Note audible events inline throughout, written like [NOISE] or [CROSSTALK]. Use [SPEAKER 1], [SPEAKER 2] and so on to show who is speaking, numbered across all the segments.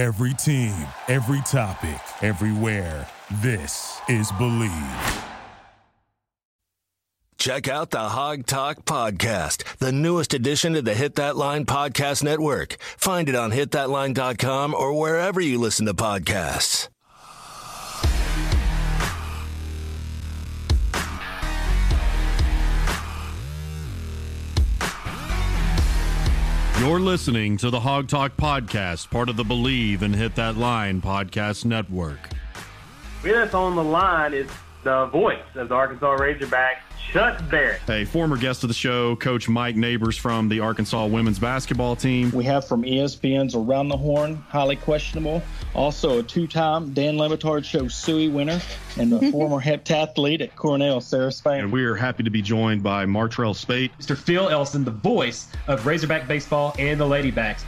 [SPEAKER 1] Every team, every topic, everywhere. This is Believe.
[SPEAKER 2] Check out the Hawg Talk Podcast, the newest addition to the Hit That Line Podcast Network. Find it on hitthatline.com or wherever you listen to podcasts.
[SPEAKER 3] You're listening to the Hawg Talk Podcast, part of the Believe and Hit That Line Podcast Network.
[SPEAKER 4] With on the line is the voice of the Arkansas Razorbacks, Chuck Barrett.
[SPEAKER 3] A former guest of the show, Coach Mike Neighbors from the Arkansas women's basketball team.
[SPEAKER 5] We have from ESPN's Around the Horn, highly questionable. Also a two-time Dan Le Batard Show Suey winner and a [LAUGHS] former heptathlete at Cornell, Sarah Spain.
[SPEAKER 3] And we are happy to be joined by Martrell Spaight.
[SPEAKER 6] Mr. Phil Elson, the voice of Razorback Baseball and the Ladybacks.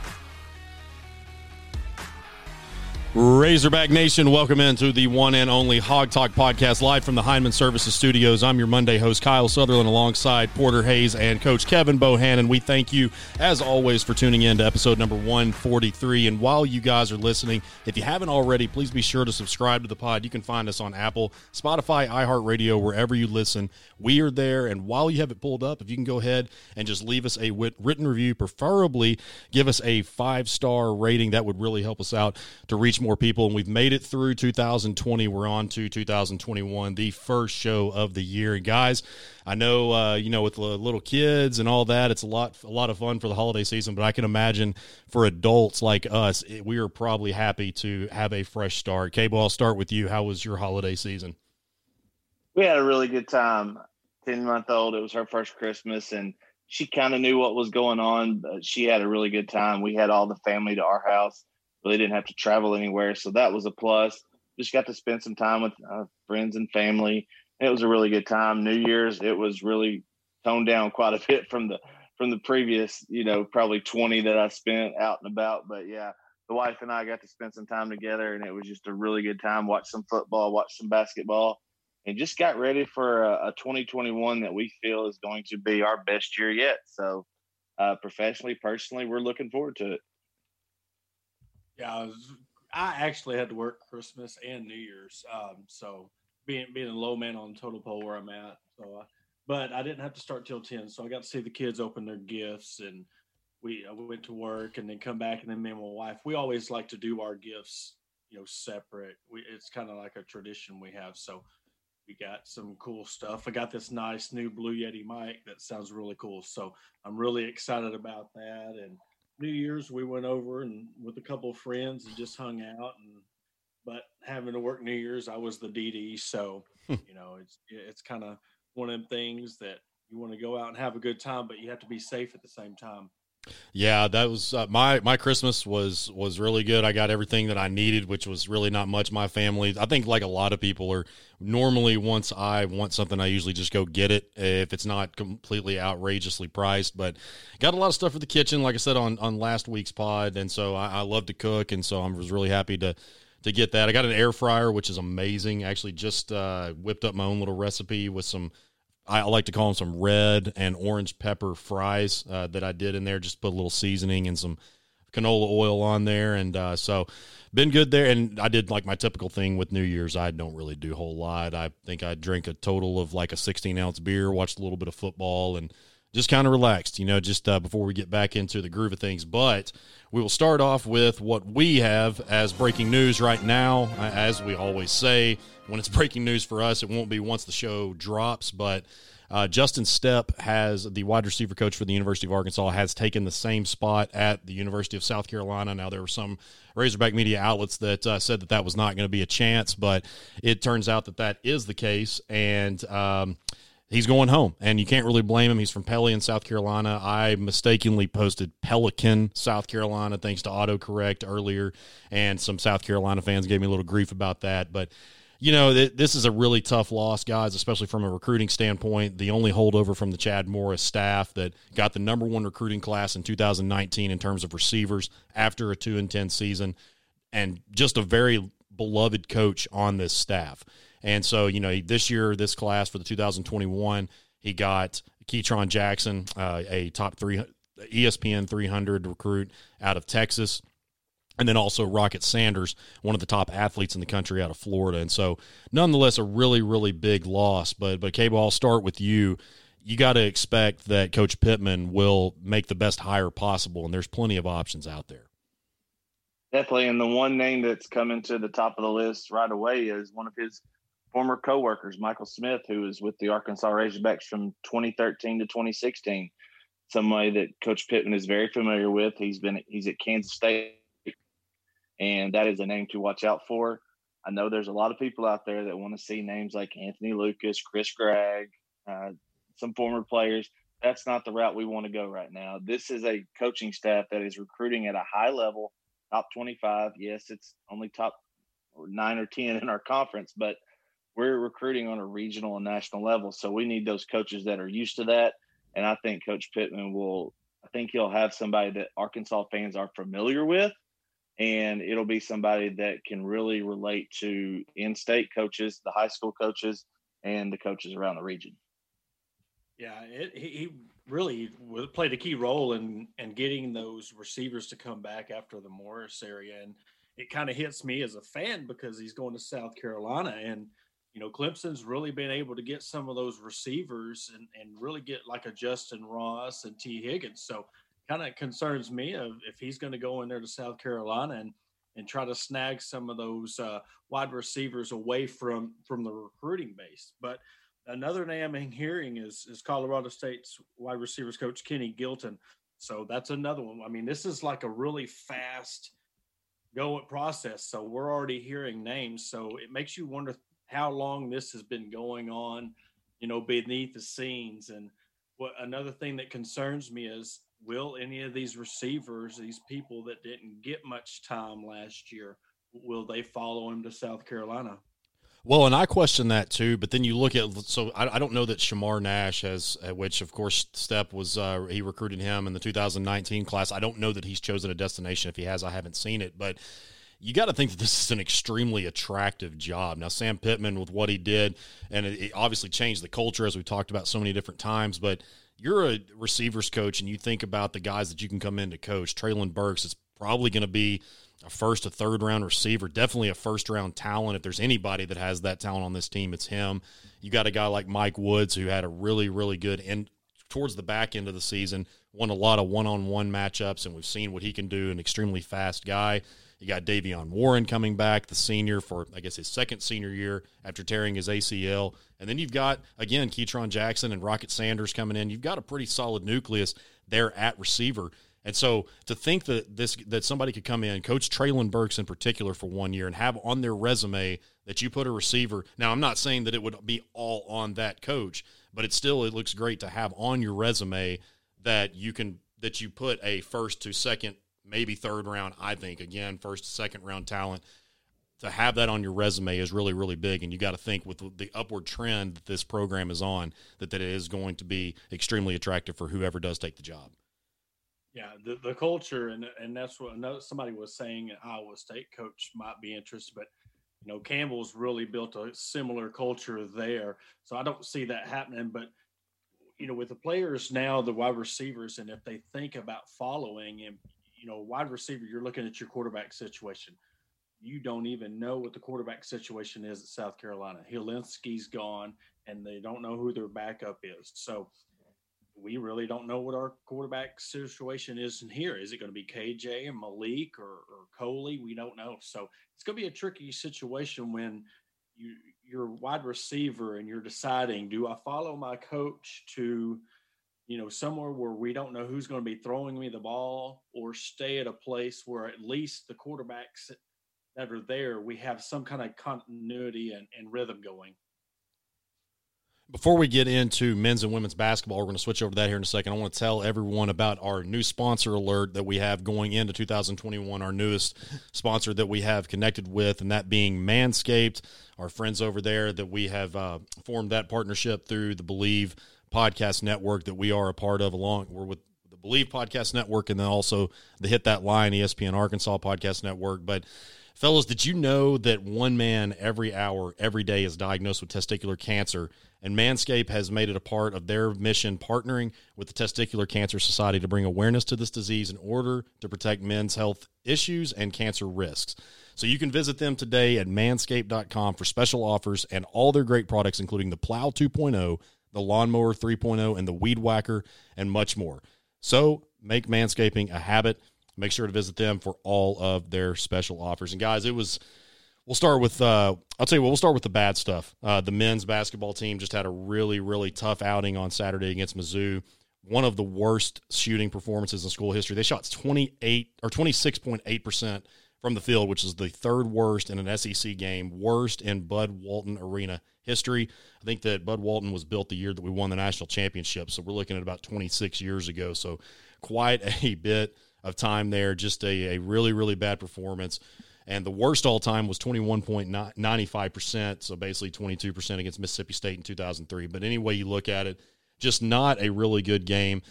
[SPEAKER 3] Razorback Nation, welcome into the one and only Hawg Talk podcast live from the Heineman Services Studios. I'm your Monday host, Kyle Sutherland, alongside Porter Hayes and Coach Kevin Bohannon. We thank you, as always, for tuning in to episode number 143. And while you guys are listening, if you haven't already, please be sure to subscribe to the pod. You can find us on Apple, Spotify, iHeartRadio, wherever you listen. We are there. And while you have it pulled up, if you can go ahead and just leave us a written review, preferably give us a five star rating, that would really help us out to reach more people. And we've made it through 2020. We're on to 2021, the first show of the year. And guys, I know uh, you know with little kids and all that, it's a lot a lot of fun for the holiday season. But I can imagine for adults like us, it, we are probably happy to have a fresh start. Cable, I'll start with you. How was your holiday season?
[SPEAKER 7] We had a really good time. Ten month old, it was her first Christmas, and she kind of knew what was going on. But she had a really good time. We had all the family to our house really didn't have to travel anywhere. So that was a plus. Just got to spend some time with uh, friends and family. It was a really good time. New Year's, it was really toned down quite a [LAUGHS] bit from the from the previous, you know, probably 20 that I spent out and about. But yeah, the wife and I got to spend some time together and it was just a really good time. Watch some football, watch some basketball, and just got ready for a, a 2021 that we feel is going to be our best year yet. So, uh, professionally, personally, we're looking forward to it.
[SPEAKER 8] Yeah, I, was, I actually had to work Christmas and New Year's. Um, so being being a low man on total pole where I'm at. So, uh, but I didn't have to start till ten, so I got to see the kids open their gifts, and we I went to work and then come back, and then me and my wife we always like to do our gifts, you know, separate. We it's kind of like a tradition we have. So we got some cool stuff. I got this nice new Blue Yeti mic that sounds really cool. So I'm really excited about that, and New Year's we went over and with a couple of friends and just hung out and but having to work New Year's I was the DD so hmm. you know it's it's kind of one of them things that you want to go out and have a good time but you have to be safe at the same time.
[SPEAKER 3] Yeah, that was uh, my my Christmas was was really good. I got everything that I needed, which was really not much. My family, I think, like a lot of people, are normally once I want something, I usually just go get it if it's not completely outrageously priced. But got a lot of stuff for the kitchen, like I said on on last week's pod, and so I, I love to cook, and so I was really happy to to get that. I got an air fryer, which is amazing. Actually, just uh, whipped up my own little recipe with some I like to call them some red and orange pepper fries uh, that I did in there. Just put a little seasoning and some canola oil on there, and uh, so been good there. And I did like my typical thing with New Year's. I don't really do a whole lot. I think I drink a total of like a 16 ounce beer, watched a little bit of football, and just kind of relaxed, you know, just uh, before we get back into the groove of things. But we will start off with what we have as breaking news right now. As we always say, when it's [LAUGHS] breaking news for us, it won't be once the show drops, but. Uh, Justin Stepp has the wide receiver coach for the University of Arkansas has taken the same spot at the University of South Carolina. Now there were some Razorback media outlets that uh, said that that was not going to be a chance, but it turns out that that is the case, and um, he's going home, and you can't really blame him. He's from Pelion, South Carolina. I mistakenly posted Pelican, South Carolina, thanks to autocorrect earlier, and some South Carolina fans gave me a little grief about that. But you know, this is a really tough loss, guys, especially from a recruiting standpoint. The only holdover from the Chad Morris staff that got the number one recruiting class in 2019 in terms of receivers after a two and ten season, and just a very beloved coach on this staff. And so, you know, this year, this class for the 2021, he got Ketron Jackson, uh, a top three ESPN 300 recruit out of Texas. and then also Rocket Sanders, one of the top athletes in the country out of Florida. And so, nonetheless, a really, really big loss. But, but Cable, I'll start with you. You got to expect that Coach Pittman will make the best hire possible, and there's plenty of options out there.
[SPEAKER 7] Definitely. And the one name that's coming to the top of the list right away is one of his former coworkers, Michael Smith, who was with the Arkansas Razorbacks from 2013 to 2016. Somebody that Coach Pittman is very familiar with. He's been he's at Kansas State and that is a name to watch out for. I know there's a lot of people out there that want to see names like Anthony Lucas, Chris Gregg, uh, some former players. That's not the route we want to go right now. This is a coaching staff that is recruiting at a high level, top 25. Yes, it's only top nine or 10 in our conference, but we're recruiting on a regional and national level. So we need those coaches that are used to that. And I think Coach Pittman will, I think he'll have somebody that Arkansas fans are familiar with and it'll be somebody that can really relate to in-state coaches, the high school coaches, and the coaches around the region.
[SPEAKER 8] Yeah, it, he really played a key role in in getting those receivers to come back after the Morris area, and it kind of hits me as a fan because he's going to South Carolina, and you know Clemson's really been able to get some of those receivers and and really get like a Justyn Ross and Tee Higgins. So kind of concerns me of if he's going to go in there to South Carolina and and try to snag some of those uh, wide receivers away from from the recruiting base. But another name I'm hearing is is Colorado State's wide receivers coach Kenny Guiton. So that's another one. I mean, this is like a really fast going process. So we're already hearing names. So it makes you wonder how long this has been going on, you know, beneath the scenes. And what another thing that concerns me is will any of these receivers, these people that didn't get much time last year, will they follow him to South Carolina?
[SPEAKER 3] Well, and I question that too. But then you look at so I, I don't know that Shamar Nash has, uh, which of course Stepp was uh, he recruited him in the 2019 class. I don't know that he's chosen a destination. If he has, I haven't seen it. But you got to think that this is an extremely attractive job. Now, Sam Pittman with what he did, and it, it obviously changed the culture as we talked about so many different times. But you're a receivers coach and you think about the guys that you can come in to coach, Treylon Burks is probably going to be a first, a third round receiver, definitely a first round talent. If there's anybody that has that talent on this team, it's him. You got a guy like Mike Woods who had a really, really good end towards the back end of the season, won a lot of one on one matchups, and we've seen what he can do, an extremely fast guy. You got De'Vion Warren coming back, the senior for I guess his second senior year after tearing his ACL, and then you've got again Ketron Jackson and Rocket Sanders coming in. You've got a pretty solid nucleus there at receiver. And so to think that this that somebody could come in, coach Treylon Burks in particular for one year, and have on their resume that you put a receiver. Now I'm not saying that it would be all on that coach, but it still it looks great to have on your resume that you can that you put a first to second maybe third round. I think again, first, second round talent. To have that on your resume is really, really big, and you got to think with the upward trend that this program is on, that that it is going to be extremely attractive for whoever does take the job.
[SPEAKER 8] Yeah, the, the culture, and and that's what somebody was saying. an Iowa State coach might be interested, but you know Campbell's really built a similar culture there, so I don't see that happening. But you know, with the players now, the wide receivers, and if they think about following and you know, wide receiver, you're looking at your quarterback situation. You don't even know what the quarterback situation is at South Carolina. Hilinski's gone, and they don't know who their backup is. So we really don't know what our quarterback situation is in here. Is it going to be KJ and Malik or, or Coley? We don't know. So it's going to be a tricky situation when you you're wide receiver and you're deciding, do I follow my coach to – you know, somewhere where we don't know who's going to be throwing me the ball or stay at a place where at least the quarterbacks that are there, we have some kind of continuity and, and rhythm going.
[SPEAKER 3] Before we get into men's and women's basketball, we're going to switch over to that here in a second. I want to tell everyone about our new sponsor alert that we have going into 2021, our newest sponsor that we have connected with, and that being Manscaped, our friends over there that we have uh, formed that partnership through the Believe podcast network that we are a part of along we're with the Believe Podcast Network, and then also the Hit That Line ESPN Arkansas Podcast Network. But fellas, did you know that one man every hour, every day is diagnosed with testicular cancer? And Manscaped has made it a part of their mission, partnering with the Testicular Cancer Society to bring awareness to this disease in order to protect men's health issues and cancer risks. So you can visit them today at manscaped.com for special offers and all their great products, including the Plow 2.0, the Lawnmower 3.0, and the Weed Whacker, and much more. So make manscaping a habit. Make sure to visit them for all of their special offers. And guys, it was We'll start with uh, I'll tell you what. We'll start with the bad stuff. Uh, the men's basketball team just had a really really tough outing on Saturday against Mizzou. One of the worst shooting performances in school history. They shot twenty eight or twenty six point eight percent from the field, which is the third worst in an SEC game, worst in Bud Walton Arena history. I think that Bud Walton was built the year that we won the national championship, so we're looking at about 26 years ago. So quite [LAUGHS] a bit of time there. Just a, a really really bad performance and the worst all time was 21.95%, so basically 22% against Mississippi State in 2003. But anyway, you look at it, just not a really good game.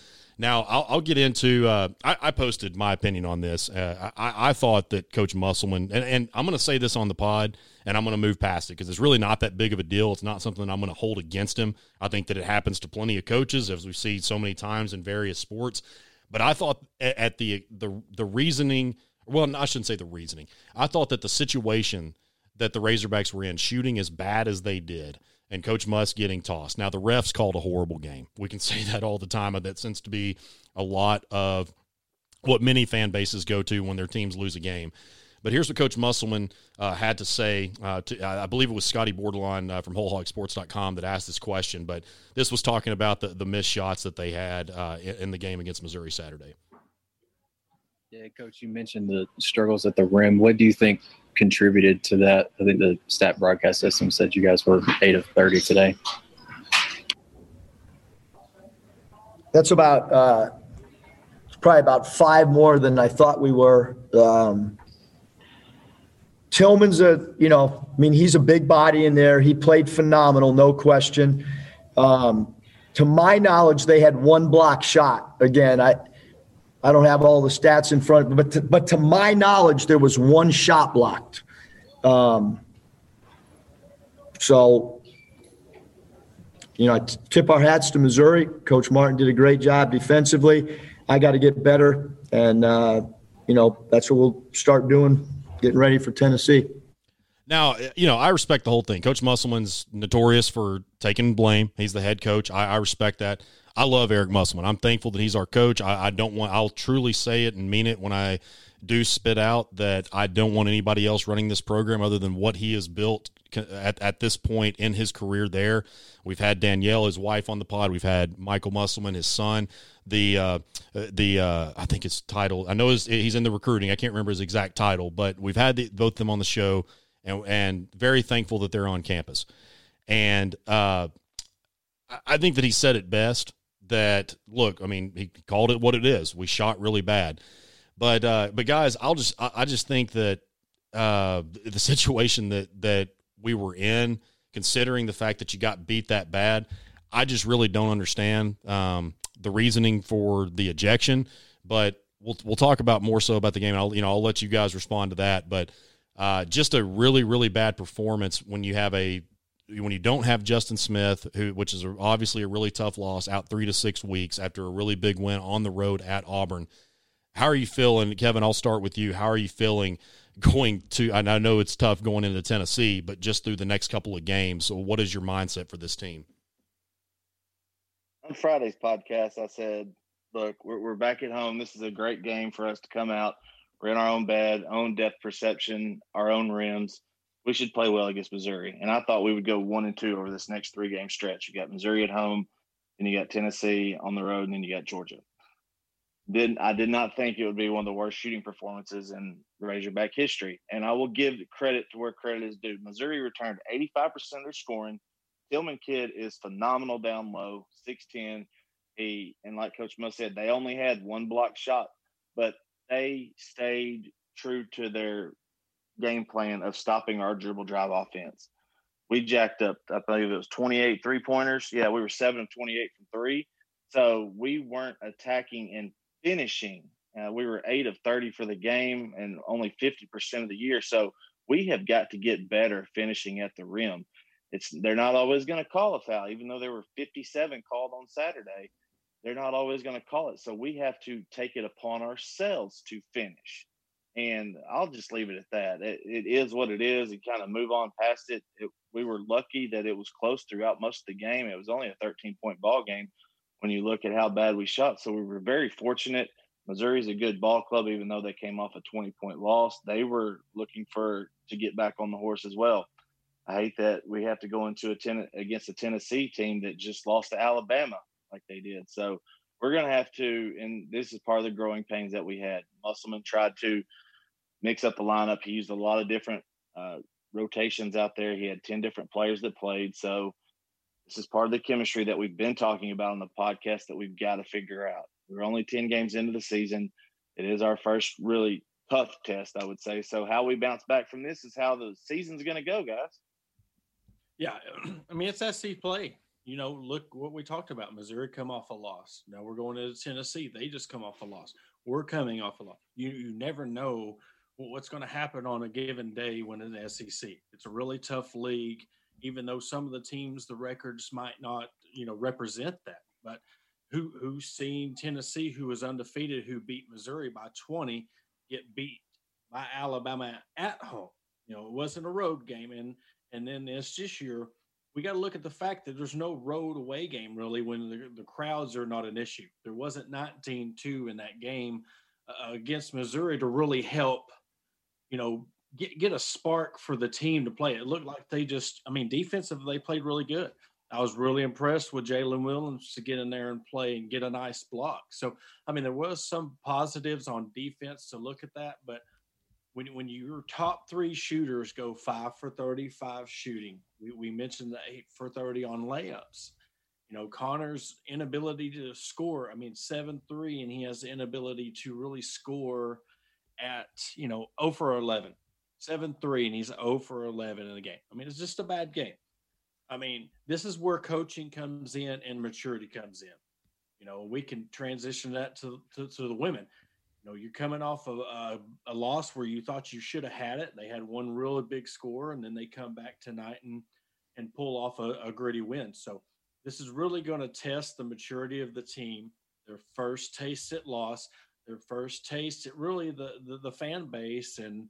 [SPEAKER 3] Now, I'll, I'll get into. Uh, I, I, posted my opinion on this. Uh, I, I, thought that Coach Musselman, and, and I'm going to say this on the pod, and I'm going to move past it because it's really not that big of a deal. It's not something I'm going to hold against him. I think that it happens to plenty of coaches, as we see so many times in various sports. But I thought at the the the reasoning well, I shouldn't say the reasoning. I thought that the situation that the Razorbacks were in, shooting as bad as they did, and Coach Muss getting tossed. Now, the refs called a horrible game. We can [LAUGHS] say that all the time. That seems to be a lot of what many fan bases go to when their teams lose a game. But here's what Coach Musselman uh, had to say. Uh, to, I believe it was Scottie Bordelon uh, from WholeHogSports.com that asked this question, but this was talking about the, the missed shots that they had uh, in, in the game against Missouri Saturday.
[SPEAKER 9] Yeah, Coach, you mentioned the struggles at the rim. What do you think contributed to that? I think the stat broadcast system said you guys were eight of 30 today.
[SPEAKER 10] That's about, uh, probably about five more than I thought we were. Um, Tilmon's a, you know, I mean, he's a big body in there. He played phenomenal, no question. Um, to my knowledge, they had one block shot. Again, I, I don't have all the stats in front, but to, but to my knowledge, there was one shot blocked. Um, so, you know, I tip our hats to Missouri. Coach Martin did a great job defensively. I got to get better, and uh, you know that's what we'll start doing, getting ready for Tennessee.
[SPEAKER 3] Now, you know, I respect the whole thing. Coach Musselman's notorious for taking blame. He's the head coach. I, I respect that. I love Eric Musselman. I'm thankful that he's our coach. I, I, don't want. I'll truly say it and mean it when I do spit out that I don't want anybody else running this program other than what he has built at, at this point in his career. There, we've had Danielle, his wife, on the pod. We've had Michael Musselman, his son. The uh, the uh, I think his title. I know he's in the recruiting. I can't remember his exact title, but we've had the, both of them on the show, and, and very thankful that they're on campus. And uh, I think that he said it best that look, I mean, he called it what it is. We shot really bad, but uh, but guys, I'll just I, I just think that uh, the situation that that we were in, considering the fact that you got beat that bad, I just really don't understand um, the reasoning for the ejection. But we'll we'll talk about more so about the game. I'll you know I'll let you guys respond to that, but. Uh, just a really, really bad performance when you have a when you don't have Justin Smith, who which is obviously a really tough loss, out three to six weeks after a really big win on the road at Auburn. How are you feeling, Kevin? I'll start with you. How are you feeling [LAUGHS] going to? I know it's tough going into Tennessee, but just through the next couple of games. So, what is your mindset for this team?
[SPEAKER 7] On Friday's podcast, I said, "Look, we're, we're back at home. This is a great game for us to come out. We're in our own bed, own depth perception, our own rims." We should play well against Missouri. And I thought we would go one and two over this next three game stretch. You got Missouri at home, then you got Tennessee on the road, and then you got Georgia. Did I did not think it would be one of the worst shooting performances in Razorback history. And I will give credit to where credit is due. Missouri returned 85% of their scoring. Tilmon Kid is phenomenal down low, 6'10. He and like Coach Mo said, they only had one block shot, but they stayed true to their game plan of stopping our dribble drive offense. We jacked up, I believe it was 28 three pointers. Yeah, we were seven of 28 from three. So we weren't attacking and finishing. Uh, we were eight of 30 for the game and only 50% of the year. So we have got to get better finishing at the rim. It's they're not always going to call a foul, even though there were 57 called on Saturday. They're not always going to call it. So we have to take it upon ourselves to finish. And I'll just leave it at that. It, it is what it is and kind of move on past it. it. We were lucky that it was close throughout most of the game. It was only a 13 point ball game when you look at how bad we shot. So we were very fortunate. Missouri's a good ball club, even though they came off a 20 point loss. They were looking for to get back on the horse as well. I hate that we have to go into a ten, against a Tennessee team that just lost to Alabama like they did. So we're going to have to, and this is part of the growing pains that we had. Musselman tried to mix up the lineup. He used a lot of different uh, rotations out there. He had 10 different players that played. So this is part of the chemistry that we've been talking about on the podcast that we've got to figure out. We're only 10 games into the season. It is our first really tough test, I would say. So how we bounce back from this is how the season's going to go, guys.
[SPEAKER 8] Yeah, [CLEARS THROAT] I mean it's SC play. You know, look what we talked about. Missouri come off a loss. Now we're going to Tennessee. They just come off a loss. We're coming off a loss. You you never know what's going to happen on a given day when in the SEC. It's a really tough league, even though some of the teams, the records might not, you know, represent that. But who who's seen Tennessee, who was undefeated, who beat Missouri by 20, get beat by Alabama at home? You know, it wasn't a road game, and and then this this year, we got to look at the fact that there's no road away game really when the, the crowds are not an issue. There wasn't 19-2 in that game uh, against Missouri to really help you know, get get a spark for the team to play. It looked like they just, I mean, defensively they played really good. I was really impressed with Jaylin Williams to get in there and play and get a nice block. So, I mean, there was some positives on defense to look at that, but when when your top three shooters go five for thirty-five shooting, we, we mentioned the eight for thirty on layups. You know, Connor's inability to score. I mean, seven three, and he has the inability to really score at, you know, 0 for 11, 7 3, and he's 0 for 11 in the game. I mean, it's just a bad game. I mean, this is where coaching comes in and maturity comes in. You know, we can transition that to, to, to the women. You know, you're coming off of a, a loss where you thought you should have had it. They had one really big score, and then they come back tonight and and pull off a, a gritty win. So this is really going to test the maturity of the team. Their first taste at loss their first taste at really the, the, the fan base and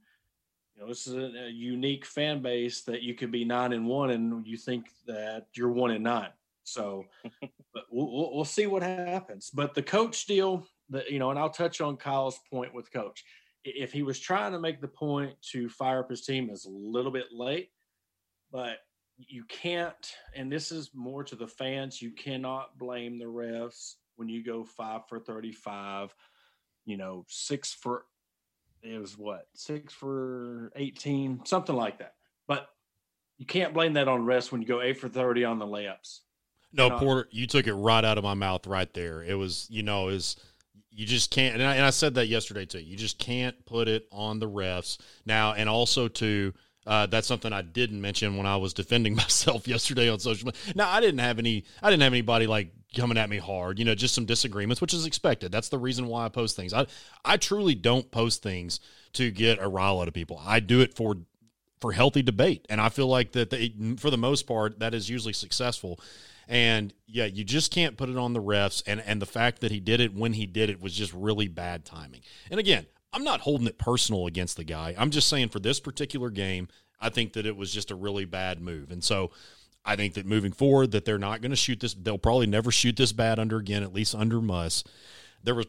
[SPEAKER 8] you know this is a, a, unique fan base that you could be nine and one and you think that you're one and nine so [LAUGHS] but we'll, we'll see what happens but the coach deal that you know and i'll touch on kyle's point with coach if he was trying to make the point to fire up his team is a little bit late but you can't and this is more to the fans you cannot blame the refs when you go five for 35 you know, six for it was what six for 18, something like that. But you can't blame that on rest when you go eight for 30 on the layups.
[SPEAKER 3] No, Porter, you took it right out of my mouth right there. It was, you know, is you just can't, and I, and I said that yesterday too. You just can't put it on the refs now, and also to uh, that's something I didn't mention when I was defending [LAUGHS] myself yesterday on social media. Now I didn't have any, I didn't have anybody like coming at me hard, you know, just some disagreements, which is expected. That's the reason why I post things. I, I truly don't post things to get a rile out of people. I do it for, for healthy debate. And I feel like that they, for the most part, that is usually successful. And yeah, you just can't put it on the refs. And, and the fact that he did it when he did it was just really bad timing. And again, I'm not holding it personal against the guy. I'm just saying for this particular game, I think that it was just a really bad move. And so I think that moving forward, that they're not going to shoot this. They'll probably never shoot this bad under again, at least under Muss. There was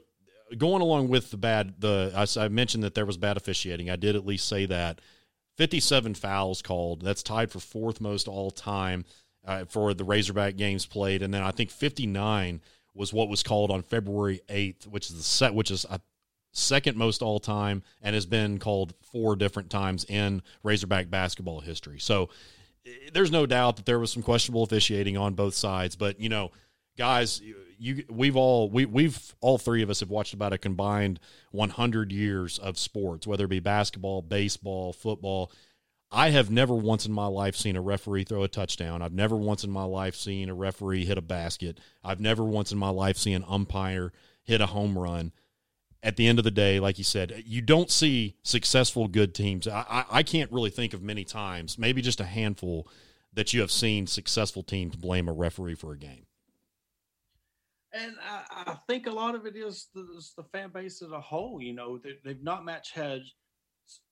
[SPEAKER 3] going along with the bad. The I, I mentioned that there was bad officiating. I did at least say that. 57 fouls called. That's tied for fourth most all time uh, for the Razorback games played, and then I think 59 was what was called on February 8th, which is the set, which is I second most all time and has been called four different times in Razorback basketball history. So there's no doubt that there was some questionable officiating on both sides, but you know, guys, you we've all we we've all three of us have watched about a combined 100 years of sports, whether it be basketball, baseball, football. I have never once in my life seen a referee throw a touchdown. I've never once in my life seen a referee hit a basket. I've never once in my life seen an umpire hit a home run at the end of the day, like you said, you don't see successful good teams. I, I, I can't really think of many times, maybe just a handful, that you have seen successful teams blame a referee for a game.
[SPEAKER 8] And I, I think a lot of it is the, the, fan base as a whole. You know, they, they've not much had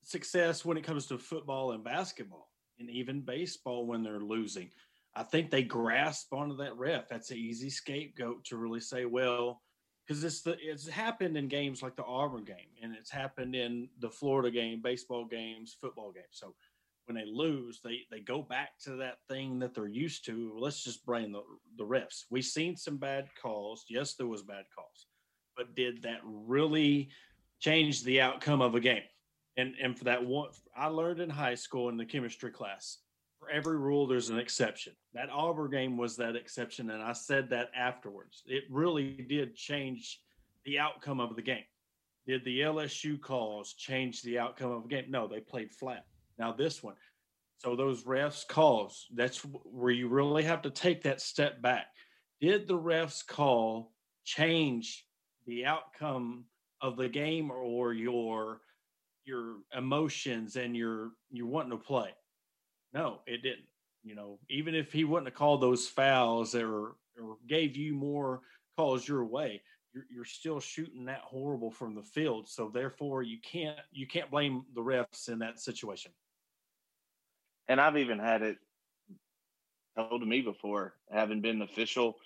[SPEAKER 8] success when it comes to football and basketball, and even baseball when they're losing. I think they grasp onto that ref. That's an easy scapegoat to really say, well, because it's the it's happened in games like the Auburn game, and it's happened in the Florida game, baseball games, football games. So when they lose, they they go back to that thing that they're used to. Let's just blame the the refs. We've seen some bad calls. Yes, there was bad calls, but did that really change the outcome of a game? And and for that one, I learned in high school in the chemistry class. For every rule, there's an exception. That Auburn game was that exception, and I said that afterwards. It really did change the outcome of the game. Did the LSU calls change the outcome of the game? No, they played flat. Now this one, so those refs calls, that's where you really have to take that step back. Did the refs call change the outcome of the game or your your emotions and your you wanting to play. No, it didn't. You know, even if he wouldn't have called those fouls or or gave you more calls your way, you're, you're still shooting that horrible from the field. So therefore, you can't you can't blame the refs in that situation.
[SPEAKER 7] And I've even had it told to me before, having been official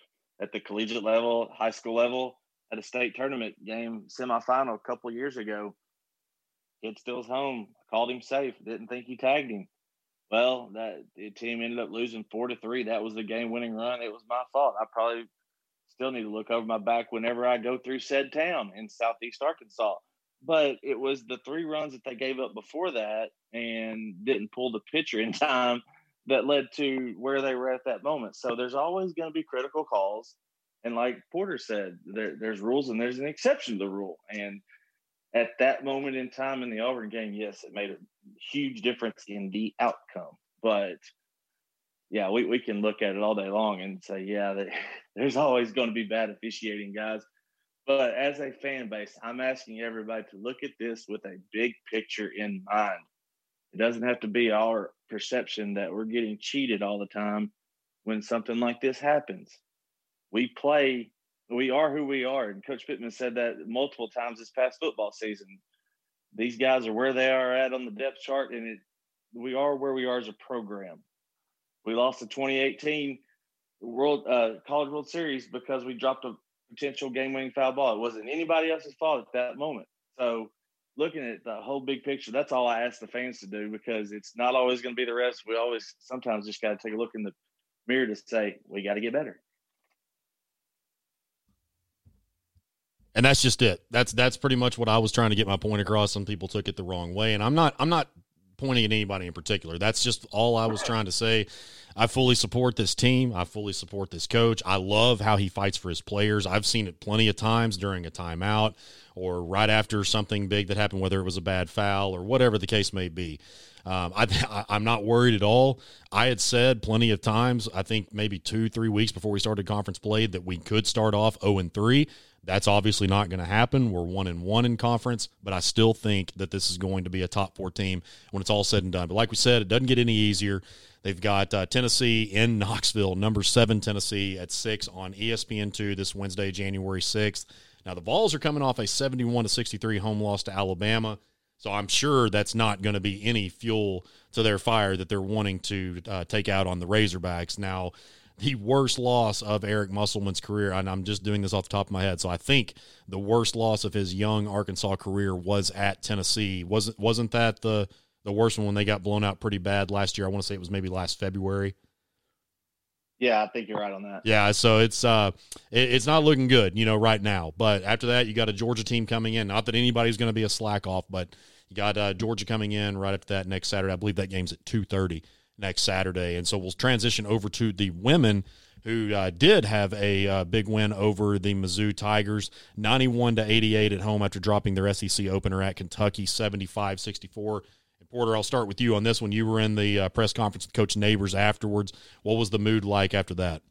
[SPEAKER 7] at the collegiate level, high school level, at a state tournament game semifinal a couple years ago Kid still's home. Called him safe. Didn't think he tagged him. Well, that the team ended up losing four to three. That was the game winning run. It was my fault. I probably still need to look over my back whenever I go through said town in southeast Arkansas. But it was the three runs that they gave up before that and didn't pull the pitcher in [LAUGHS] time that led to where they were at that moment. So there's always going to be critical calls. And like Porter said, there, there's rules and there's an exception to the rule. And at that moment in time in the Auburn game, yes, it made a huge difference in the outcome. But yeah, we, we can look at it all day long and say, yeah, that, [LAUGHS] there's always going to be bad officiating, guys. But as a fan base, I'm asking everybody to look at this with a big picture in mind. It doesn't have to be our perception that we're getting cheated all the time when something like this happens. We play we are who we are. And Coach Pittman said that multiple times this past football season. These guys are where they are at on the depth chart, and it, we are where we are as a program. We lost the 2018 World uh, College World Series because we dropped a potential game-winning foul ball. It wasn't anybody else's fault at that moment. So, looking at the whole big picture, that's all I ask the fans to do because it's not always going to be the rest. We always sometimes just got to take a look in the mirror to say we got to get better.
[SPEAKER 3] And that's just it. That's that's pretty much what I was trying to get my point across. Some people took it the wrong way, and I'm not I'm not pointing at anybody in particular. That's just all I was trying to say. I fully support this team. I fully support this coach. I love how he fights for his players. I've seen it plenty of times during a timeout or right after something big that happened, whether it was a bad foul or whatever the case may be. Um, I, [LAUGHS] am not worried at all. I had said plenty of times, I think maybe two, three weeks before we started conference play, that we could start off 0 and 3. That's obviously not going to happen. We're one and one in conference, but I still think that this is going to be a top four team when it's all said and done. But like we said, it doesn't get any easier. They've got uh, Tennessee in Knoxville, number seven Tennessee at six on ESPN two this Wednesday, January sixth. Now the Vols are coming off a seventy-one to sixty-three home loss to Alabama, so I'm sure that's not going to be any fuel to their fire that they're wanting to uh, take out on the Razorbacks. Now the worst loss of Eric Musselman's career, and I'm just doing this off the top of my head. So I think the worst loss of his young Arkansas career was at Tennessee. wasn't Wasn't that the the worst one when they got blown out pretty bad last year? I want to say it was maybe last February.
[SPEAKER 7] Yeah, I think you're right on that.
[SPEAKER 3] Yeah, so it's uh, it, it's not looking good, you know, right now. But after that, you got a Georgia team coming in. Not that anybody's going to be a slack off, but you got uh, Georgia coming in right after that next Saturday. I believe that game's at two thirty next Saturday. And so we'll transition over to the women who uh, did have a uh, big win over the Mizzou Tigers, 91 to 88 at home after dropping their SEC opener at Kentucky, 75 64. Porter, I'll start with you on this one. You were in the uh, press conference with Coach Neighbors afterwards. What was the mood like after that?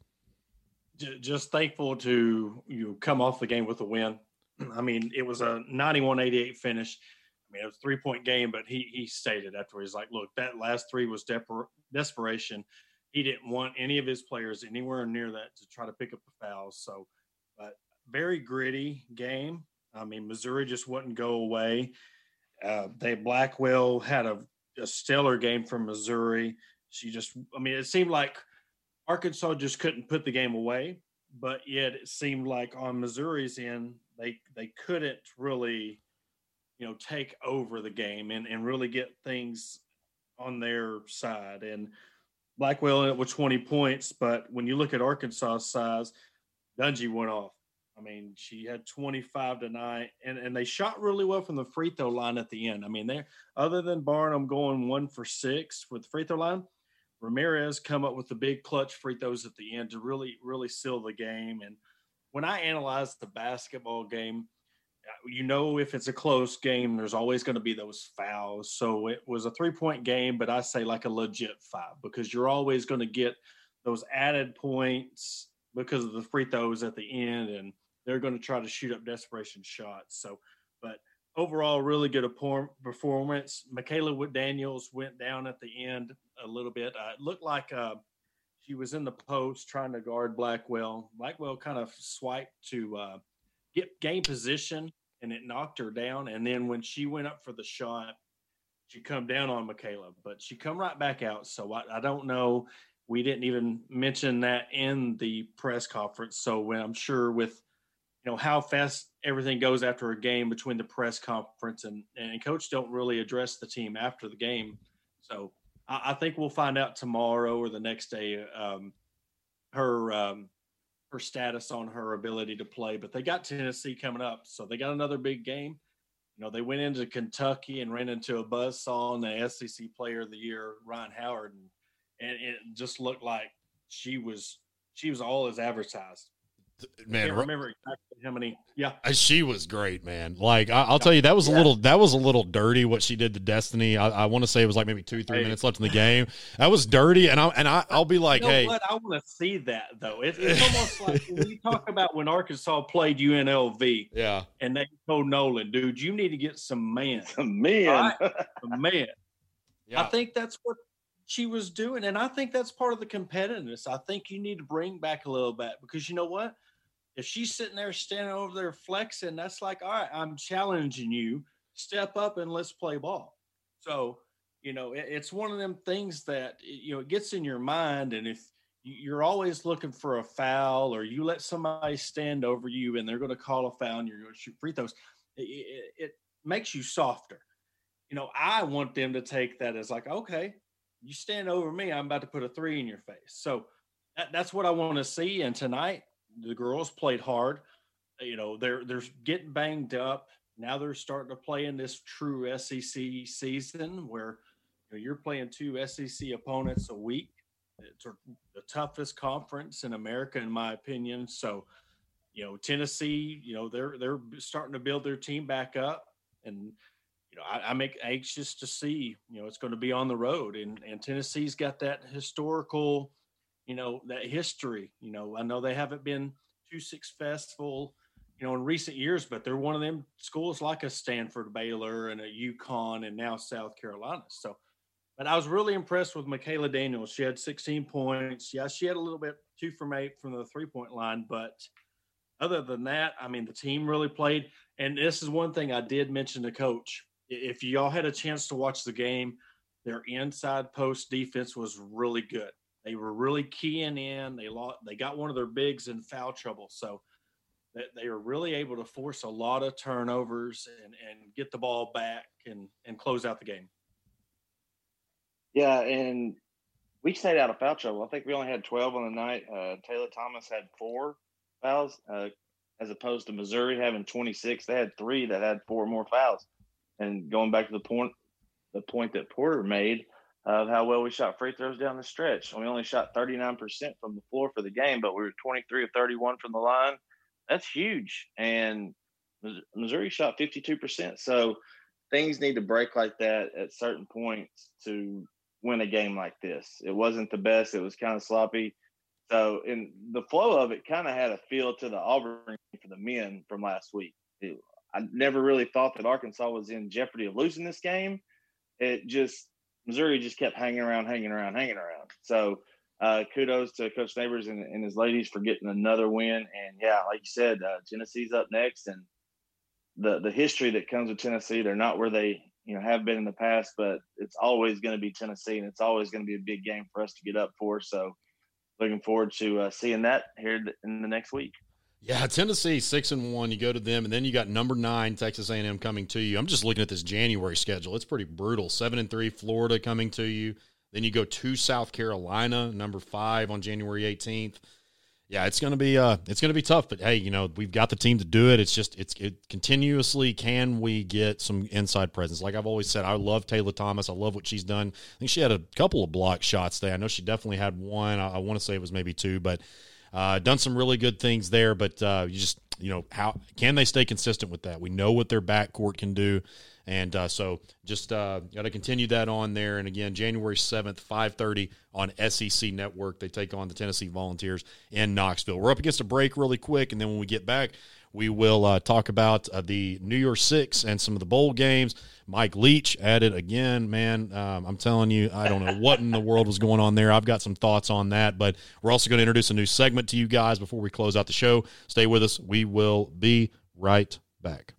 [SPEAKER 8] Just thankful to you come off the game with a win. [CLEARS THROAT] I mean, it was a 91-88 finish. I mean, it was a three point game, but he he stated after he's like, look, that last three was desperation. He didn't want any of his players anywhere near that to try to pick up the fouls. So, but very gritty game. I mean, Missouri just wouldn't go away. Uh, they Blackwell had a, a stellar game from Missouri. She just, I mean, it seemed like Arkansas just couldn't put the game away, but yet it seemed like on Missouri's end, they they couldn't really you know take over the game and, and really get things on their side. And blackwell ended with 20 points but when you look at arkansas size Dungee went off. I mean she had 25 tonight and, and they shot really well from the free throw line at the end. I mean they other than barnum going one for six with the free throw line ramirez come up with the big clutch free throws at the end to really really seal the game. And when i analyze the basketball game you know if it's a close game there's always going to be those fouls. So it was a three point game but i say like a legit five because you're always going to get those added points because of the free throws at the end and they're going to try to shoot up desperation shots. So but overall really good performance. Makayla daniels went down at the end a little bit. Uh, it looked like uh, she was in the post trying to guard blackwell. Blackwell kind of swiped to uh, get game position and it knocked her down. And then when she went up for the shot, she come down on Makayla, but she come right back out. So I, I don't know. We didn't even mention that in the press conference. So when I'm sure with you know how fast everything goes after a game between the press conference and and coach don't really address the team after the game. So I, I think we'll find out tomorrow or the next day. Um, her um, her status on her ability to play. But they got Tennessee coming up, so they got another big game. You know, they went into Kentucky and ran into a buzz saw on the SEC Player of the Year, Rhyne Howard, and, and it just looked like she was she was all as advertised man, I can't remember exactly how many. Yeah,
[SPEAKER 3] she was great, man. Like I, will tell you, that was a little that was a little dirty what she did to Destiny. I, I want to say it was like maybe two three hey. minutes left in the game. That was dirty, and I and I, will be like,
[SPEAKER 8] you know
[SPEAKER 3] hey,
[SPEAKER 8] what? I want to see that though. It, it's [LAUGHS] almost like when you talk about when Arkansas played UNLV.
[SPEAKER 3] Yeah,
[SPEAKER 8] and they told Nolan, dude, you need to get some man, [LAUGHS]
[SPEAKER 7] some man, right?
[SPEAKER 8] some man. Yeah. I think that's what she was doing. And I think that's part of the competitiveness. I think you need to bring back a little bit because you know what? If she's sitting there standing over there flexing, that's like, all right, I'm challenging you. Step up and let's play ball. So, you know, it, it's one of them things that, you know, it gets in your mind. And if you're always looking for a foul or you let somebody stand over you and they're going to call a foul and you're going to shoot free throws, it, it, it makes you softer. You know, I want them to take that as like, okay, you stand over me, I'm about to put a three in your face. So that, that's what I want to see. And tonight, the girls played hard. You know, they're they're getting banged up. Now they're starting to play in this true SEC season where you know, you're playing two SEC opponents a week. It's the toughest conference in America, in my opinion. So, you know, Tennessee, you know, they're they're starting to build their team back up, and you know, I, make anxious to see. You know, it's going to be on the road, and and Tennessee's got that historical you know that history. You know, I know they haven't been too successful, you know, in recent years, but they're one of them schools like a Stanford, Baylor, and a UConn, and now South Carolina. So, but I was really impressed with Makayla Daniels. She had 16 points. Yeah, she had a little bit two from eight from the three point line, but other than that, I mean, the team really played. And this is one thing I did mention to coach. If y'all had a chance to watch the game, their inside post defense was really good. They were really keying in. They lost, they got one of their bigs in foul trouble, so they, were really able to force a lot of turnovers and, and get the ball back and and close out the game.
[SPEAKER 7] Yeah, and we stayed out of foul trouble. I think we only had twelve on the night. Uh, Taylor Thomas had four fouls, uh, as opposed to Missouri having twenty six. They had three that had four more fouls. And going back to the point, the point that Porter made, of how well we shot free throws down the stretch. We only shot 39% from the floor for the game, but we were 23 of 31 from the line. That's huge. And Missouri shot 52%. So things need to break like that at certain points to win a game like this. It wasn't the best, it was kind of sloppy. So, in the flow of it, kind of had a feel to the Auburn for the men from last week. it, I never really thought that Arkansas was in jeopardy of losing this game. It just Missouri just kept hanging around, hanging around, hanging around. So uh, kudos to Coach Neighbors and, and, his ladies for getting another win. And yeah, like you said, uh, Tennessee's up next, and the the history that comes with Tennessee, they're not where they you know have been in the past, but it's always going to be Tennessee, and it's always going to be a big game for us to get up for. So looking forward to uh, seeing that here in the next week.
[SPEAKER 3] Yeah, Tennessee six and one. You go to them, and then you got number nine Texas A&M coming to you. I'm just looking at this January schedule; it's pretty brutal. Seven and three Florida coming to you. Then you go to South Carolina, number five on January 18th. Yeah, it's gonna be uh, it's gonna be tough. But hey, you know we've got the team to do it. It's just it's it continuously. Can we get some inside presence? Like I've always said, I love Taylor Thomas. I love what she's done. I think she had a couple of block shots there. I know she definitely had one. I, I want to say it was maybe two, but uh, done some really good things there, but uh, you just you know how can they stay consistent with that? We know what their backcourt can do, and uh, so just uh, got to continue that on there. And again, January seventh, five thirty on SEC Network, they take on the Tennessee Volunteers in Knoxville. We're up against a break really quick, and then when we get back, we will uh, talk about uh, the New Year's Six and some of the bowl games. Mike Leach added again, man. Um, I'm telling you, I don't know what in the world was going on there. I've got some thoughts on that, but we're also going to introduce a new segment to you guys before we close out the show. Stay with us. We will be right back.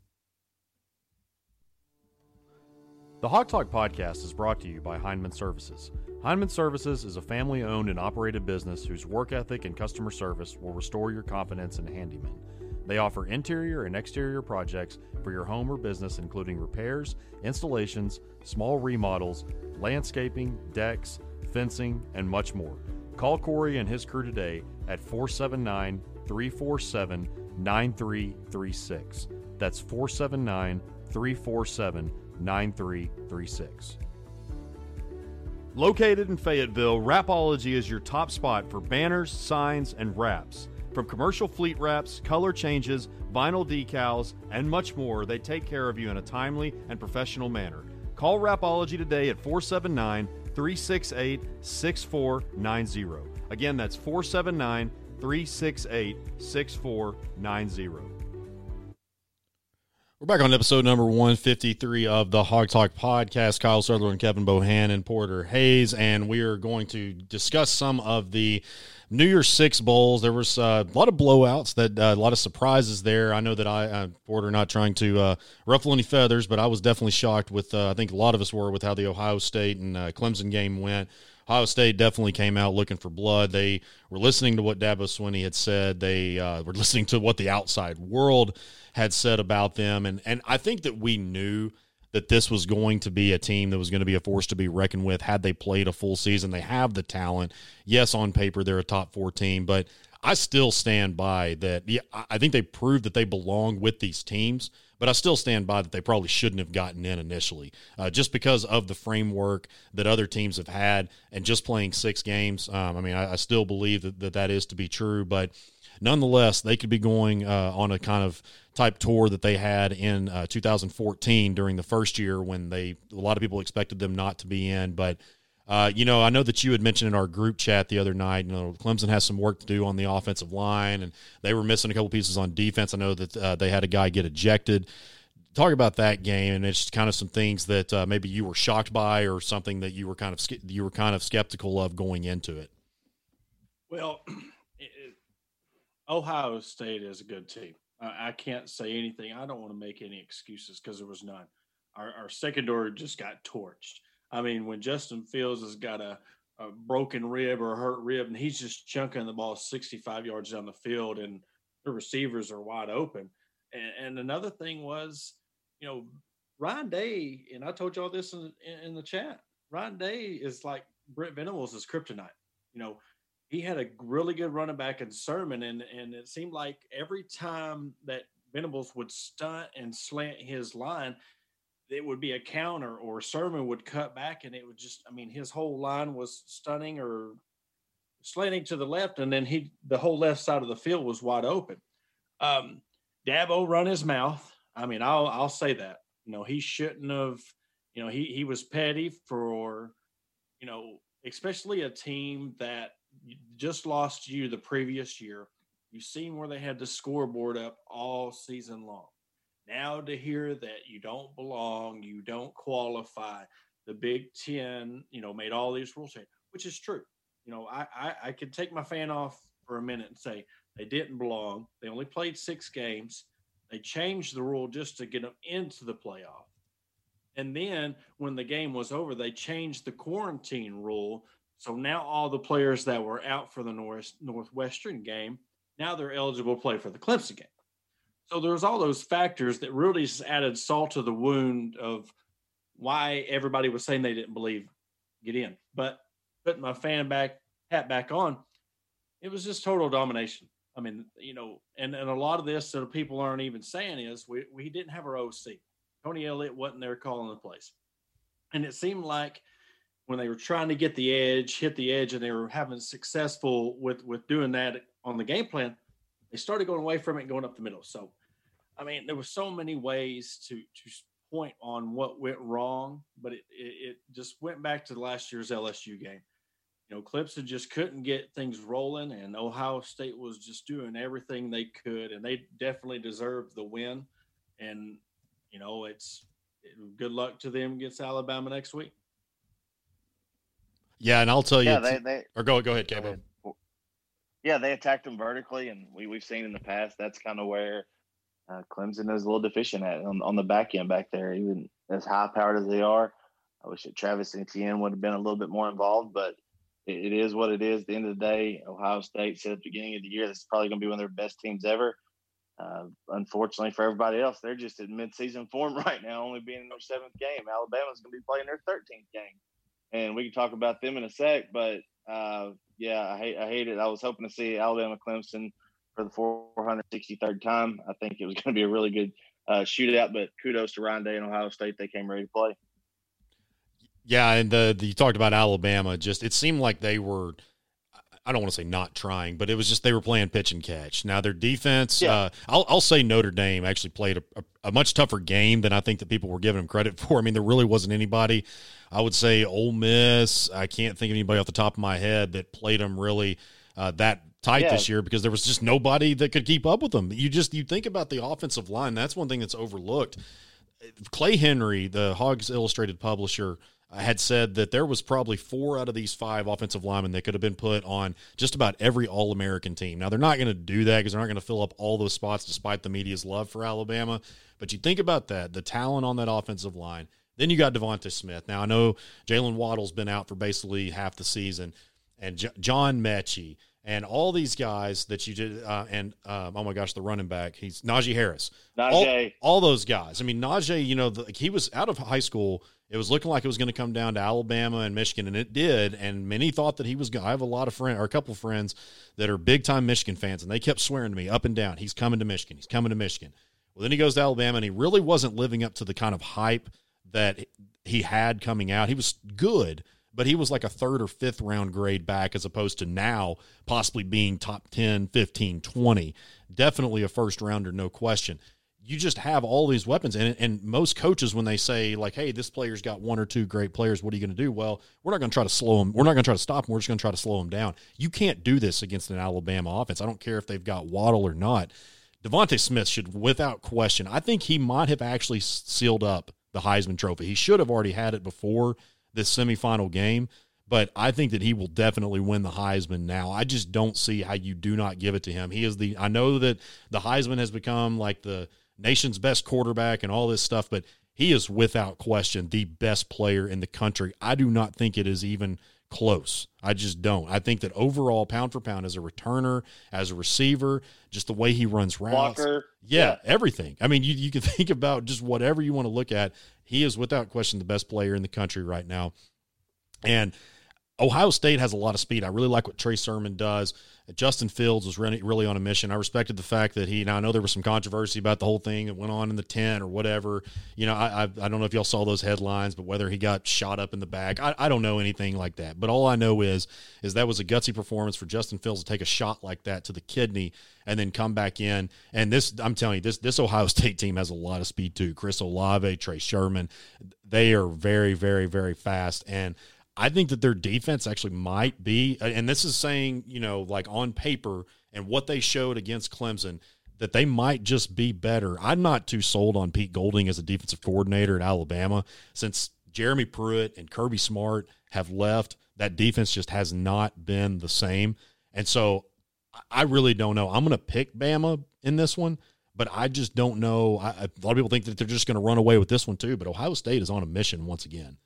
[SPEAKER 3] The Hawg Talk podcast is brought to you by Heinemann Services. Heinemann Services is a family owned and operated business whose work ethic and customer service will restore your confidence in handyman. They offer interior and exterior projects for your home or business, including repairs, installations, small remodels, landscaping, decks, fencing, and much more. Call Corey and his crew today at 479 347 9336. That's 479 347 9336. Located in Fayetteville, Wrapology is your top spot for banners, signs, and wraps. From commercial fleet wraps, color changes, vinyl decals, and much more, they take care of you in a timely and professional manner. Call Wrapology today at 479 368 6490. Again, that's 479 368 6490. We're back on episode number 153 of the Hawg Talk podcast. Kyle Sutherland, Kevin Bohan, and Porter Hayes, and we are going to discuss some of the New Year's Six bowls. There was uh, a lot of blowouts, that uh, a lot of surprises there. I know that I, uh, Porter, not trying to uh, ruffle any feathers, but I was definitely shocked with. Uh, I think a lot of us were with how the Ohio State and uh, Clemson game went. Ohio State definitely came out looking for blood. They were listening to what Dabo Swinney had said. They uh, were listening to what the outside world had said about them, and and I think that we knew that this was going to be a team that was going to be a force to be reckoned with had they played a full season. They have the talent. Yes, on paper they're a top four team, but I still stand by that. Yeah, I think they proved that they belong with these teams, but I still stand by that they probably shouldn't have gotten in initially, uh, just because of the framework that other teams have had and just playing six games. Um, I mean, I, I, still believe that, that that is to be true, but nonetheless, they could be going uh, on a kind of type tour that they had in uh, 2014 during the first year when they a lot of people expected them not to be in, but. Uh, you know, I know that you had mentioned in our group chat the other night. You know, Clemson has some work to do on the offensive line, and they were missing a couple pieces on defense. I know that uh, they had a guy get ejected. Talk about that game, and it's kind of some things that uh, maybe you were shocked by, or something that you were kind of you were kind of skeptical of going into it.
[SPEAKER 8] Well, Ohio State is a good team. I, I can't say anything. I don't want to make any excuses because there was none. Our, our secondary just got torched. I mean, when Justin Fields has got a, a broken rib or a hurt rib, and he's just chunking the ball 65 yards down the field, and the receivers are wide open. And, and another thing was, you know, Ryan Day, and I told y'all this in, in, in the chat. Ryan Day is like Brent Venables is kryptonite. You know, he had a really good running back in Sermon, and and it seemed like every time that Venables would stunt and slant his line, it would be a counter, or Sermon would cut back, and it would just, I mean, his whole line was stunning or slanting to the left, and then he the whole left side of the field was wide open. Um, Dabo run his mouth. I mean, I'll I'll say that. You know, he shouldn't have. You know, he he was petty for, you know, especially a team that just lost you the previous year. You've seen where they had the scoreboard up all season long. Now to hear that you don't belong, you don't qualify, the Big Ten, you know, made all these rules, which is true. You know, I, I, I could take my fan off for a minute and say they didn't belong. They only played six games. They changed the rule just to get them into the playoff. And then when the game was over, they changed the quarantine rule. So now all the players that were out for the North Northwestern game, now they're eligible to play for the Clemson game. So there's all those factors that really just added salt to the wound of why everybody was saying they didn't believe get in. But putting my fan back hat back on, it was just total domination. I mean, you know, and, and a lot of this that people aren't even saying is we, we didn't have our OC. Tony Elliott wasn't there calling the plays. And it seemed like when they were trying to get the edge, hit the edge, and they were having successful with with doing that on the game plan, they started going away from it and going up the middle. So, I mean, there were so many ways to to point on what went wrong, but it, it, it just went back to last year's LSU game. You know, Clemson just couldn't get things rolling, and Ohio State was just doing everything they could, and they definitely deserved the win. And you know, it's it, good luck to them against Alabama next week.
[SPEAKER 3] Yeah, and I'll tell you,
[SPEAKER 7] yeah, they, they
[SPEAKER 3] or go go ahead, Cabo.
[SPEAKER 7] Yeah, they attacked them vertically, and we we've seen in the past that's kind of where uh, Clemson is a little deficient at on, on the back end back there. Even as high powered as they are, I wish that Travis Etienne would have been a little bit more involved, but it, it is what it is. At the end of the day, Ohio State said at the beginning of the year this is probably going to be one of their best teams ever. Uh, unfortunately for everybody else, they're just in midseason form [LAUGHS] right now, only being in their seventh game. Alabama's going to be playing their 13th game, and we can talk about them in a sec. But uh, yeah, I hate I hate it. I was hoping to see Alabama Clemson for the 463rd time. I think it was going to be a really good uh, shootout. But kudos to Ryan Day and Ohio State; they came ready to play.
[SPEAKER 3] Yeah, and the, the you talked about Alabama. Just it seemed like they were. I don't want to say not trying, but it was just they were playing pitch and catch. Now their defense, yeah. uh, I'll, I'll say Notre Dame actually played a, a, a, much tougher game than I think that people were giving them credit [LAUGHS] for. I mean, there really wasn't anybody. I would say Ole Miss. I can't think of anybody off the top of my head that played them really uh, that tight yeah. this year because there was just nobody that could keep up with them. You just you think about the offensive line. That's one thing that's overlooked. Clay Henry, the Hogs Illustrated publisher, uh, had said that there was probably four out of these five offensive linemen that could have been put on just about every All American team. Now they're not going to do that because they're not going to fill up all those spots despite the media's love for Alabama. But you think about that, the talent on that offensive line. Then you got DeVonta Smith. Now I know Jalen Waddle's been out for basically half the season, and J- John Metchie and all these guys that you did, uh, and uh, oh my gosh, the running back, he's Najee Harris.
[SPEAKER 7] Najee.
[SPEAKER 3] All, all those guys. I mean, Najee, you know, the, he was out of high school. It was looking like it was going to come down to Alabama and Michigan, and it did. And many thought that he was going. I have a lot of friends, or a couple of friends that are big time Michigan fans, and they kept swearing to me up and down, he's coming to Michigan. He's coming to Michigan. Well, then he goes to Alabama, and he really wasn't living up to the kind of hype that he had coming out. He was good, but he was like a third or fifth round grade back as opposed to now possibly being top 10, 15, 20. Definitely a first rounder, no question. You just have all these weapons. And, and most coaches, when they say, like, hey, this player's got one or two great players, what are you going to do? Well, we're not going to try to slow him. We're not going to try to stop him. We're just going to try to slow him down. You can't do this against an Alabama offense. I don't care if they've got Waddle or not. DeVonta Smith should, without question, I think he might have actually sealed up the Heisman Trophy. He should have already had it before this semifinal game, but I think that he will definitely win the Heisman now. I just don't see how you do not give it to him. He is the I know that the Heisman has become like the nation's best quarterback and all this stuff, but he is without question the best player in the country. I do not think it is even close. I just don't. I think that overall, pound for pound, as a returner, as a receiver, just the way he runs routes,
[SPEAKER 7] Walker.
[SPEAKER 3] Yeah, yeah, everything. I mean, you you can [LAUGHS] think about just whatever you want to look at. He is without question the best player in the country right now, and Ohio State has a lot of speed. I really like what Trey Sermon does. Justin Fields was really, really on a mission. I respected the fact that he. Now I know there was some controversy about the whole thing that went on in the tent or whatever. You know, I I, I don't know if y'all saw those headlines, but whether he got shot up in the back, I, I don't know anything like that. But all I know is is that was a gutsy performance for Justin Fields to take a shot like that to the kidney and then come back in. And this, I'm telling you, this this Ohio [LAUGHS] State team has a lot of speed too. Chris Olave, Trey Sermon, they are very, very, very fast and. I think that their defense actually might be, and this is saying, you know, like on paper and what they showed against Clemson, that they might just be better. I'm not too sold on Pete Golding as a defensive coordinator at Alabama since Jeremy Pruitt and Kirby Smart have left. That defense just has not been the same. And so I really don't know. I'm going to pick Bama in this one, but I just don't know. I, a lot of people think that they're just going to run away with this one too, but Ohio State is on a mission once again.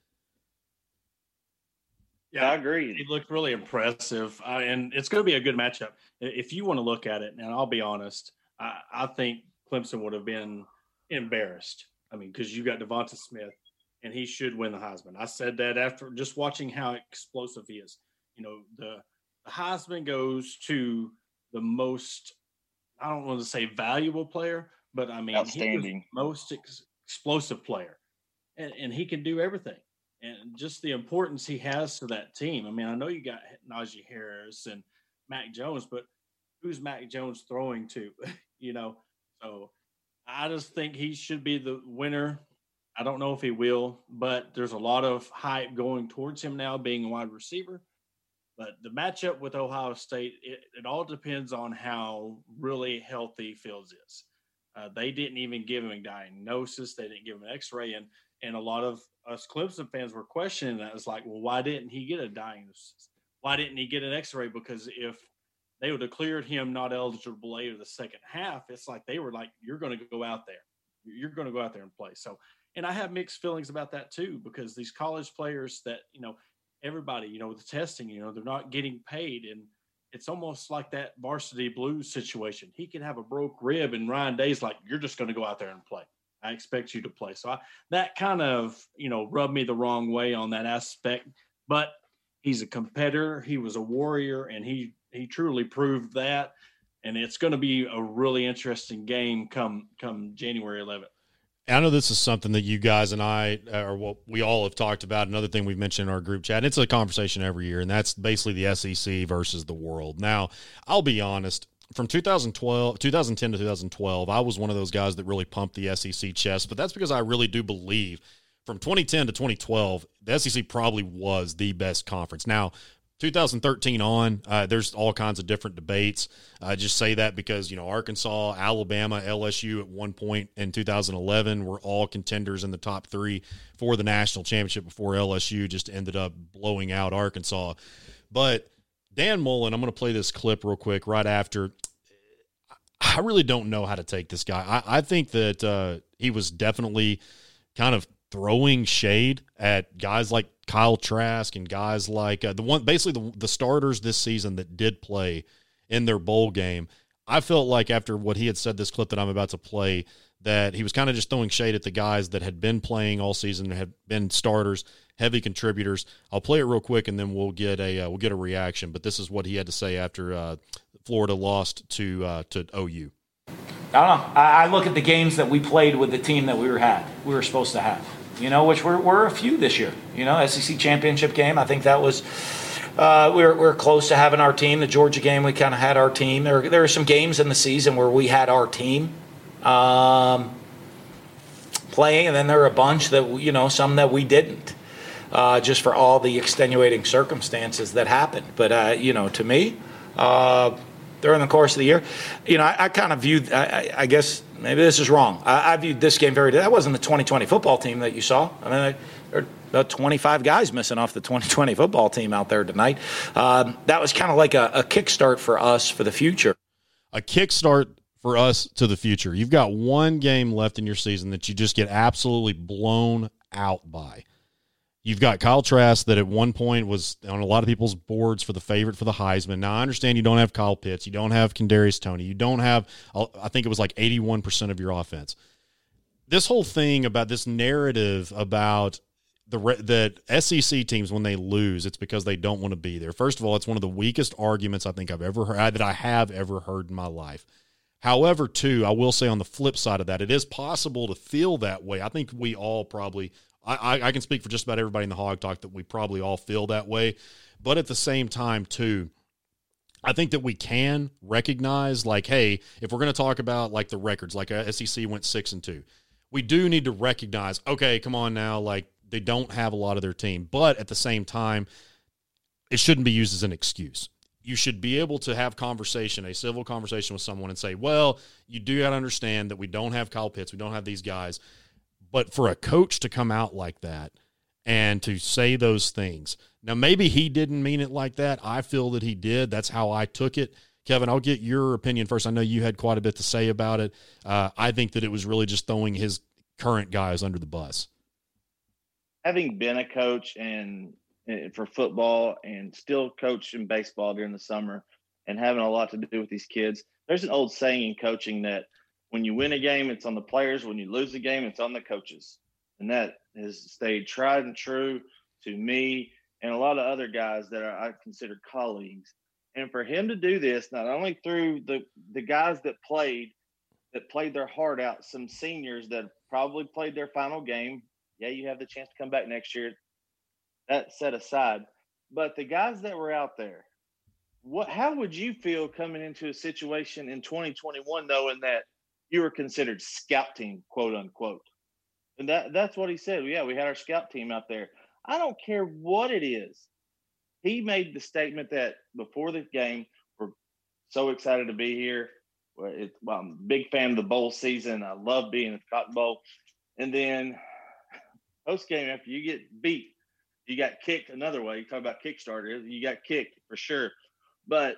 [SPEAKER 7] Yeah, I agree.
[SPEAKER 8] He looked really impressive, uh, and it's going to be a good matchup. If you want to look at it, and I'll be honest, I, I think Clemson would have been embarrassed. I mean, because you got DeVonta Smith, and he should win the Heisman. I said that after just watching how explosive he is. You know, the, the Heisman goes to the most, I don't want to say valuable player, but I mean,
[SPEAKER 7] outstanding,
[SPEAKER 8] most ex- explosive player, and, and he can do everything and just the importance he has to that team. I mean, I know you got Najee Harris and Mac Jones, but who's Mac Jones throwing to? [LAUGHS] you know, so I just think he should be the winner. I don't know if he will, but there's a lot of hype going towards him now being a wide receiver. But the matchup with Ohio State, it, it all depends on how really healthy Fields is. Uh, they didn't even give him a diagnosis. They didn't give him an X-ray, and and a lot of us Clemson fans were questioning that. It's like, well, why didn't he get a diagnosis? Why didn't he get an X-ray? Because if they would have cleared him not eligible later the second half, it's like they were like, you're going to go out there, you're going to go out there and play. So, and I have mixed feelings about that too, because these college players that you know, everybody, you know, with the testing, you know, they're not getting paid, and it's almost like that varsity blues situation. He can have a broke rib, and Ryan Day's like, you're just going to go out there and play. I expect you to play. So I, that kind of, you know, rubbed me the wrong way on that aspect. But he's a competitor. He was a warrior, and he he truly proved that. And it's going to be a really interesting game come come January 11th.
[SPEAKER 3] I know this is something that you guys and I, uh, or what we all have talked about. Another thing we've mentioned in our group chat. It's a conversation every year, and that's basically the SEC versus the world. Now, I'll be honest from 2012, 2010 to 2012, I was one of those guys that really pumped the SEC chest, but that's because I really do believe from 2010 to 2012, the SEC probably was the best conference. Now, 2013 on, uh, there's all kinds of different debates. I just say that because, you know, Arkansas, Alabama, LSU at one point in 2011 were all contenders in the top three for the national championship before LSU just ended up blowing out Arkansas. But Dan Mullen, I'm going to play this clip real quick right after. I really don't know how to take this guy. I, I think that uh, he was definitely kind of throwing shade at guys like Kyle Trask and guys like uh, the one, basically the, the starters this season that did play in their bowl game. I felt like after what he had said, this clip that I'm about to play, that he was kind of just throwing shade at the guys that had been playing all season, and had been starters, heavy contributors. I'll play it real quick, and then we'll get a uh, we'll get a reaction. But this is what he had to say after uh, Florida lost to uh, to OU.
[SPEAKER 11] I don't know. I, look at the games that we played with the team that we were had we were supposed to have. You know, which were, were a few this year. You know, SEC championship game. I think that was. Uh, we, were, we were close to having our team. The Georgia game, we kind of had our team. There, there were some games in the season where we had our team um, playing, and then there were a bunch that you know, some that we didn't uh, just for all the extenuating circumstances that happened. But uh, you know, to me, uh, during the course of the year, you know, I, I kind of viewed. I, I, guess maybe this is wrong. I, I, viewed this game very. That wasn't the 2020 football team that you saw. I mean, there are about 25 guys missing off the 2020 football team out there tonight. Um, that was kind of like a, a kickstart for us for the future.
[SPEAKER 3] A kickstart for us to the future. You've got one game left in your season that you just get absolutely blown out by. You've got Kyle Trask that at one point was on a lot of people's boards for the favorite for the Heisman. Now I understand you don't have Kyle Pitts, you don't have Kadarius Toney, you don't have uh, I think it was like eighty one percent of your offense. This whole thing about this narrative about the that SEC teams when they lose, it's because they don't want to be there. First of all, it's one of the weakest arguments I think I've ever heard that I have ever heard in my life. However, too, I will say on the flip side of that, it is possible to feel that way. I think we all probably I, I can speak for just about everybody in the Hawg Talk that we probably all feel that way. But at the same time, too, I think that we can recognize, like, hey, if we're going to talk about like the records, like uh, SEC went six and two, we do need to recognize, okay, come on now, like they don't have a lot of their team, but at the same time, it shouldn't be used as an excuse. you should be able to have conversation, a civil conversation with someone and say, well, you do got to understand that we don't have Kyle Pitts, we don't have these guys. But for a coach to come out like that and to say those things, now maybe he didn't mean it like that. I feel that he did. That's how I took it. Kevin, I'll get your opinion first. I know you had quite a bit to say about it. Uh, I think that it was really just throwing his current guys under the bus.
[SPEAKER 7] Having been a coach and Eh, for football and still coach in baseball during the summer and having a lot to do with these kids. There's an old saying in coaching that when you win a game, it's on the players. When you lose a game, it's on the coaches. And that has stayed tried and true to me and a lot of other guys that are, I consider colleagues. And for him to do this, not only through the, the guys that played, that played their heart out, some seniors that probably played their final game. Yeah, you have the chance to come back next year that set aside. But the guys that were out there, what how would you feel coming into a situation in 2021 knowing that you were considered scout team, quote unquote? And that that's what he said. Yeah, we had our scout team out there. I don't care what it is. He made the statement that before the game, we're so excited to be here. It, well, I'm a big fan of the bowl season. I love being at the Cotton Bowl. And then post game, after you get beat you got kicked another way. You talk about Kickstarter, you got kicked for sure. But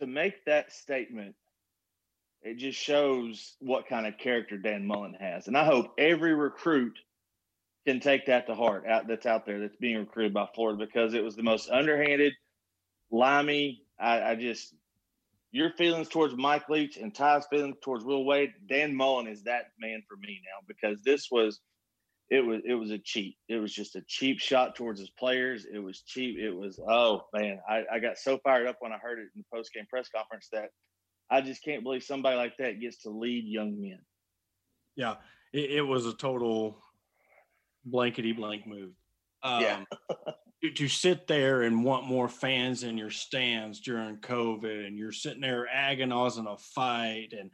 [SPEAKER 7] to make that statement, it just shows what kind of character Dan Mullen has. And I hope every recruit can take that to heart out that's out there that's being recruited by Florida because it was the most underhanded, limey. I, I just your feelings towards Mike Leach and Ty's feelings towards Will Wade, Dan Mullen is that man for me now because this was it was it was a cheat. It was just a cheap shot towards his players. It was cheap. It was oh man, I, I got so fired up when I heard it in the post game press conference that I just can't believe somebody like that gets to lead young men.
[SPEAKER 8] Yeah, it, it was a total blankety blank move. Um, yeah. [LAUGHS] to, to sit there and want more fans in your stands during COVID, and you're sitting there agonizing a fight and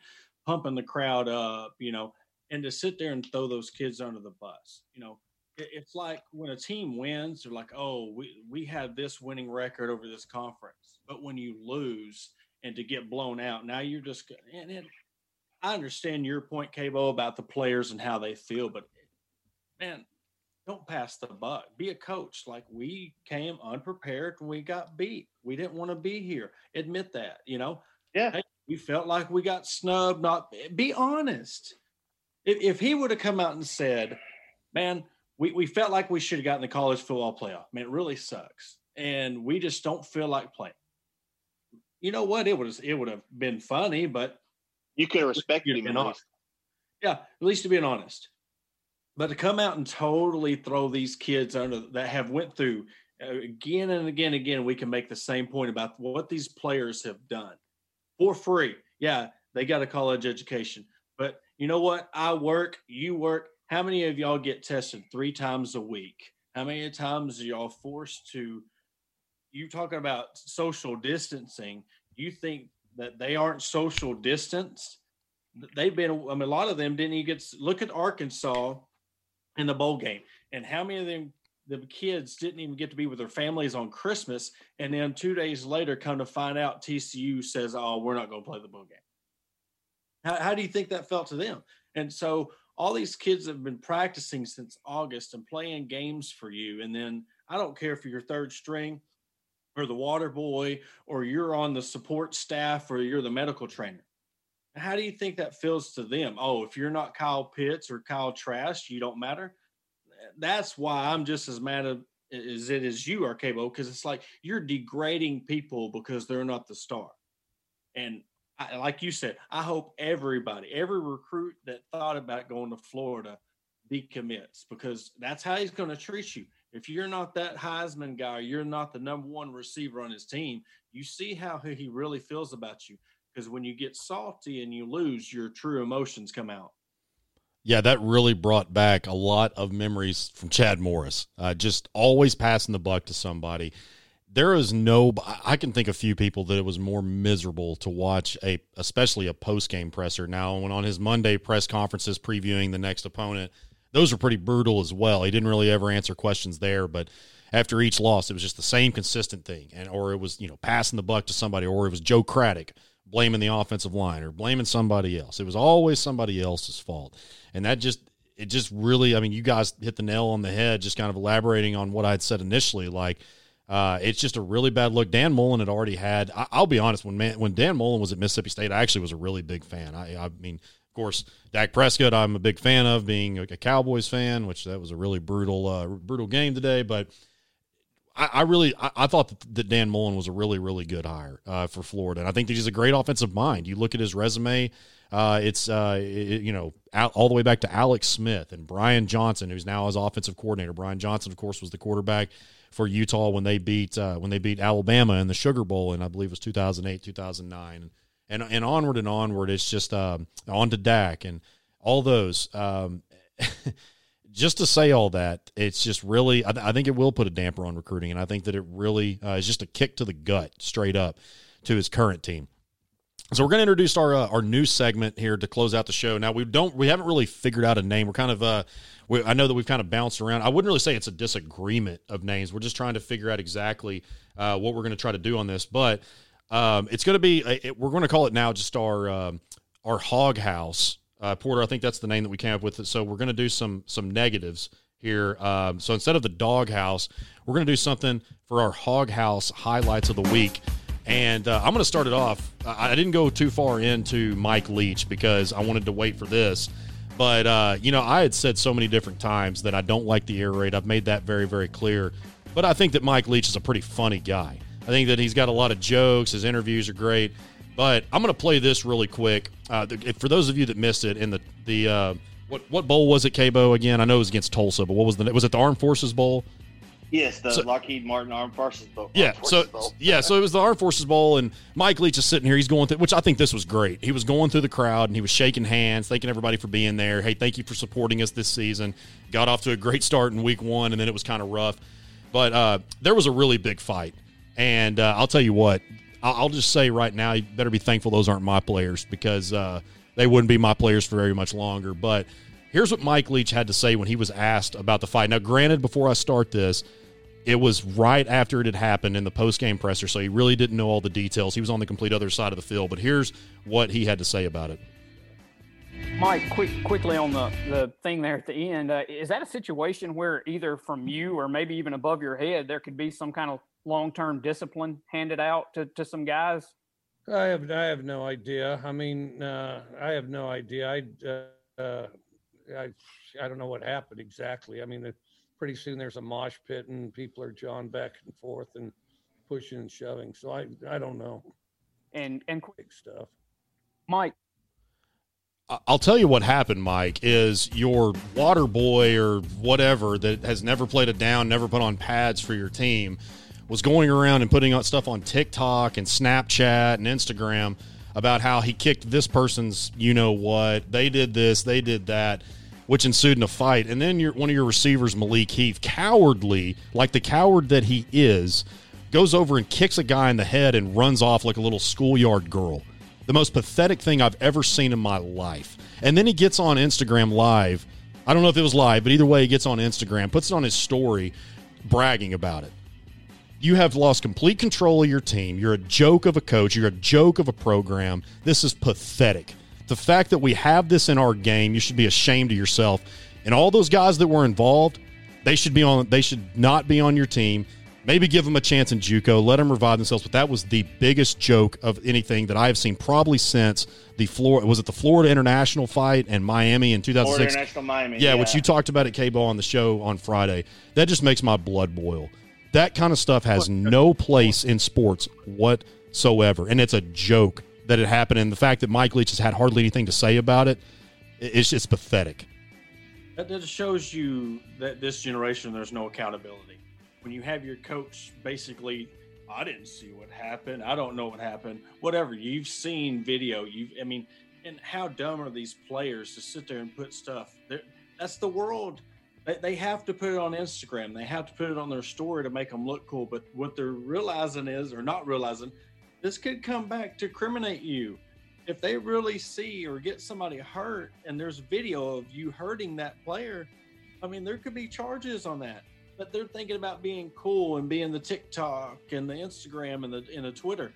[SPEAKER 8] pumping the crowd up, you know and to sit there and throw those kids under the bus. You know, it, it's like when a team wins, they're like, "Oh, we we had this winning record over this conference," but when you lose and to get blown out, now you're just and it, I understand your point, Cabo, about the players and how they feel, but man, don't pass the buck. Be a coach. Like we came unprepared and we got beat. We didn't want to be here. Admit that, you know?
[SPEAKER 7] Yeah. Hey,
[SPEAKER 8] we felt like we got snubbed. Not be honest. If, if he would have come out and said, man, we, we felt like we should have gotten the college football playoff. Man, it really sucks. And we just don't feel like playing. You know what? It was it would have been funny, but
[SPEAKER 7] you could have respected him.
[SPEAKER 8] Honest. Yeah, at least to be honest. But to come out and totally throw these kids under that have went through uh, again and again and again, we can make the same point about what these players have done for free. Yeah, they got a college education, but you know what? I work, you work. How many of y'all get tested three times a week? How many times are y'all forced to? You talking about social distancing? You think that they aren't social distance? They've been. I mean, a lot of them didn't even get. Look at Arkansas in the bowl game, and how many of them the kids didn't even get to be with their families on Christmas, and then two days later, come to find out TCU says, "Oh, we're not going to play the bowl game." How, how do you think that felt to them? And so all these kids have been practicing since August and playing games for you. And then I don't care if you're third string or the water boy or you're on the support staff or you're the medical trainer. How do you think that feels to them? Oh, if you're not Kyle Pitts or Kyle Trask, you don't matter. That's why I'm just as mad as it is you are, Cabo, because it's like you're degrading people because they're not the star. And I, like you said, I hope everybody, every recruit that thought about going to Florida decommits because that's how he's going to treat you. If you're not that Heisman guy, you're not the number one receiver on his team, you see how he really feels about you. Because when you get salty and you lose, your true emotions come out.
[SPEAKER 3] Yeah, that really brought back a lot of memories from Chad Morris. Uh, just always passing the buck to somebody there is no i can think a few people that it was more miserable to watch a especially a post game presser now when on his monday press conferences previewing the next opponent those were pretty brutal as well he didn't really ever answer questions there but after each loss. It was just the same consistent thing, and or it was you know passing the buck to somebody, or it was Joe Craddock blaming the offensive line or blaming somebody else. It was always somebody else's fault, and that just it just really. I mean, you guys hit the nail on the head, just kind of elaborating on what I had said initially, like. Uh, it's just a really bad look. Dan Mullen had already had. I, will be honest. When man, when Dan Mullen was at Mississippi State, I actually was a really big fan. I, I mean, of course, Dak Prescott, I'm a big fan of, being a Cowboys fan, which that was a really brutal, uh, brutal game today. But I, I really, I, I, thought that Dan Mullen was a really, really good hire uh, for Florida, and I think that he's a great offensive mind. You look at his resume; uh, it's uh, it, you know all the way back to Alex Smith and Brian Johnson, who's now his offensive coordinator. Brian Johnson, of course, was the quarterback for Utah when they beat uh, when they beat Alabama in the Sugar Bowl, and I believe it was 2008, 2009, and and onward and onward. It's just um, on to Dak and all those. Um, [LAUGHS] just to say all that, it's just really. I, I, think it will put a damper on recruiting, and I think that it really uh, is just a kick to the gut, straight up, to his current team. So we're going to introduce our uh, our new segment here to close out the show. Now we don't we haven't really figured out a name. We're kind of uh, we, I know that we've kind of bounced around. I wouldn't really say it's a disagreement of names. We're just trying to figure out exactly uh, what we're going to try to do on this. But um, it's going to be it, we're going to call it now just our um, our hog house uh, Porter. I think that's the name that we came up with. So we're going to do some some negatives here. Um, so instead of the dog house, we're going to do something for our hog house highlights of the week. And uh, I'm going to start it off. I didn't go too far into Mike Leach because I wanted to wait for this. But, uh, you know, I had said so many different times that I don't like the air raid. I've made that very, very clear. But I think that Mike Leach is a pretty funny guy. I think that he's got a lot of jokes. His interviews are great. But I'm going to play this really quick. Uh, for those of you that missed it in the, the uh, what, what bowl was it, Cabo, again? I know it was against Tulsa, but what was the, was it the Armed Forces Bowl?
[SPEAKER 7] Yes, the so, Lockheed Martin Armed Forces Bowl.
[SPEAKER 3] Yeah,
[SPEAKER 7] Forces
[SPEAKER 3] so
[SPEAKER 7] Bowl. [LAUGHS]
[SPEAKER 3] yeah, so it was the Armed Forces Bowl, and Mike Leach is sitting here. He's going through, which I think this was great. He was going through the crowd and he was shaking hands, thanking everybody for being there. Hey, thank you for supporting us this season. Got off to a great start in week one, and then it was kind of rough, but uh, there was a really big fight, and uh, I'll tell you what. I'll, just say right now, you better be thankful those aren't my players because uh, they wouldn't be my players for very much longer. But here's what Mike Leach had to say when he was asked about the fight. Now, granted, before I start this it was right after it had happened in the post game presser, so he really didn't know all the details. He was on the complete other side of the field, but here's what he had to say about it.
[SPEAKER 12] Mike, quick, quickly on the, the thing there at the end, uh, is that a situation where either from you or maybe even above your head, there could be some kind of long term discipline handed out to, to some guys?
[SPEAKER 13] I have I have no idea. I mean, uh, I have no idea. I uh, I I don't know what happened exactly. I mean, pretty soon there's a mosh pit and people are jawing back and forth and pushing and shoving. So I I don't know.
[SPEAKER 12] And and quick
[SPEAKER 13] stuff.
[SPEAKER 12] Mike.
[SPEAKER 3] I'll tell you what happened, Mike, is your water boy or whatever that has never played a down, never put on pads for your team, was going around and putting out stuff on TikTok and Snapchat and Instagram about how he kicked this person's you know what, they did this, they did that which ensued in a fight. And then your, one of your receivers, Malik Heath, cowardly, like the coward that he is, goes over and kicks a guy in the head and runs off like a little schoolyard girl. The most pathetic thing I've ever seen in my life. And then he gets on Instagram Live. I don't know if it was live, but either way, he gets on Instagram, puts it on his story, bragging about it. You have lost complete control of your team. You're a joke of a coach. You're a joke of a program. This is pathetic the fact that we have this in our game, you should be ashamed of yourself. And all those guys that were involved, they should be on. They should not be on your team. Maybe give them a chance in JUCO, let them revive themselves. But that was the biggest joke of anything that I have seen probably since the Florida was it the Florida International fight and Miami in 2006. Florida
[SPEAKER 7] International Miami,
[SPEAKER 3] yeah,
[SPEAKER 7] yeah,
[SPEAKER 3] which you talked about at K-Ball on the show on Friday. That just makes my blood boil. That kind of stuff has no place in sports whatsoever, and it's a joke that it happened, and the fact that Mike Leach has had hardly anything to say about it, it's just pathetic.
[SPEAKER 8] That just shows you that this generation there's no accountability. When you have your coach basically, I didn't see what happened. I don't know what happened. Whatever you've seen video, you've I mean, and how dumb are these players to sit there and put stuff? They're, that's the world. They, they have to put it on Instagram. They have to put it on their story to make them look cool. But what they're realizing is, or not realizing, this could come back to criminate you. If they really see or get somebody hurt and there's video of you hurting that player, I mean, there could be charges on that. but they're thinking about being cool and being the TikTok and the Instagram and the and the Twitter,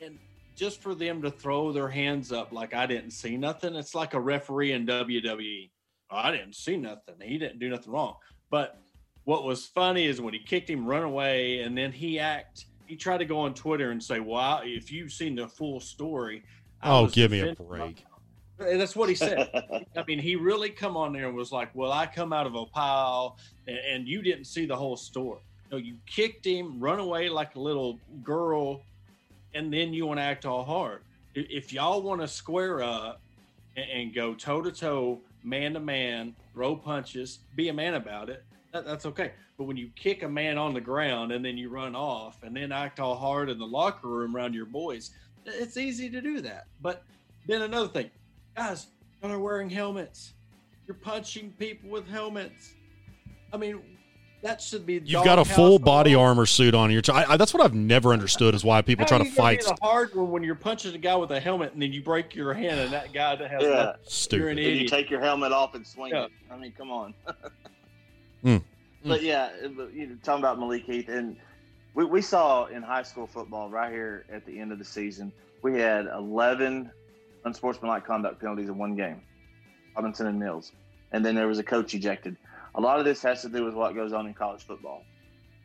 [SPEAKER 8] and just for them to throw their hands up like I didn't see nothing, it's like a referee in WWE. I didn't see nothing. He didn't do nothing wrong. But what was funny is when he kicked him, run away, and then he act. He tried to go on Twitter and say, "Wow, if you've seen the full story." I
[SPEAKER 3] Oh, give me a break.
[SPEAKER 8] and That's what he said. [LAUGHS] I mean, he really come on there and was like, "Well, I come out of a pile, and, and you didn't see the whole story. No, you kicked him, run away like a little girl, and then you want to act all hard. If y'all want to square up and, and go toe to toe, man to man, throw punches, be a man about it. That, that's okay. But when you kick a man on the ground and then you run off and then act all hard in the locker room around your boys, it's easy to do that. But then another thing, guys, y'all are wearing helmets. You're punching people with helmets. I mean, that should be.
[SPEAKER 3] You've got a full body
[SPEAKER 8] all.
[SPEAKER 3] armor suit on. You're I, that's what I've never [LAUGHS] understood is why people
[SPEAKER 8] How
[SPEAKER 3] try
[SPEAKER 8] are
[SPEAKER 3] to
[SPEAKER 8] you gonna
[SPEAKER 3] fight.
[SPEAKER 8] be the hard one when you're punching a guy with a helmet and then you break your hand and that guy that has
[SPEAKER 7] Yeah.
[SPEAKER 8] nothing.
[SPEAKER 3] Stupid.
[SPEAKER 8] You're an
[SPEAKER 7] And you take your helmet off and swing
[SPEAKER 8] Yeah.
[SPEAKER 7] it. I mean, come on. [LAUGHS]
[SPEAKER 3] Mm.
[SPEAKER 7] But yeah, but, you know, talking about Malik Heath, and we, we saw in high school football right here at the end of the season, we had 11 unsportsmanlike conduct penalties in one game, Robinson and Mills. And then there was a coach ejected. A lot of this has to do with what goes on in college football.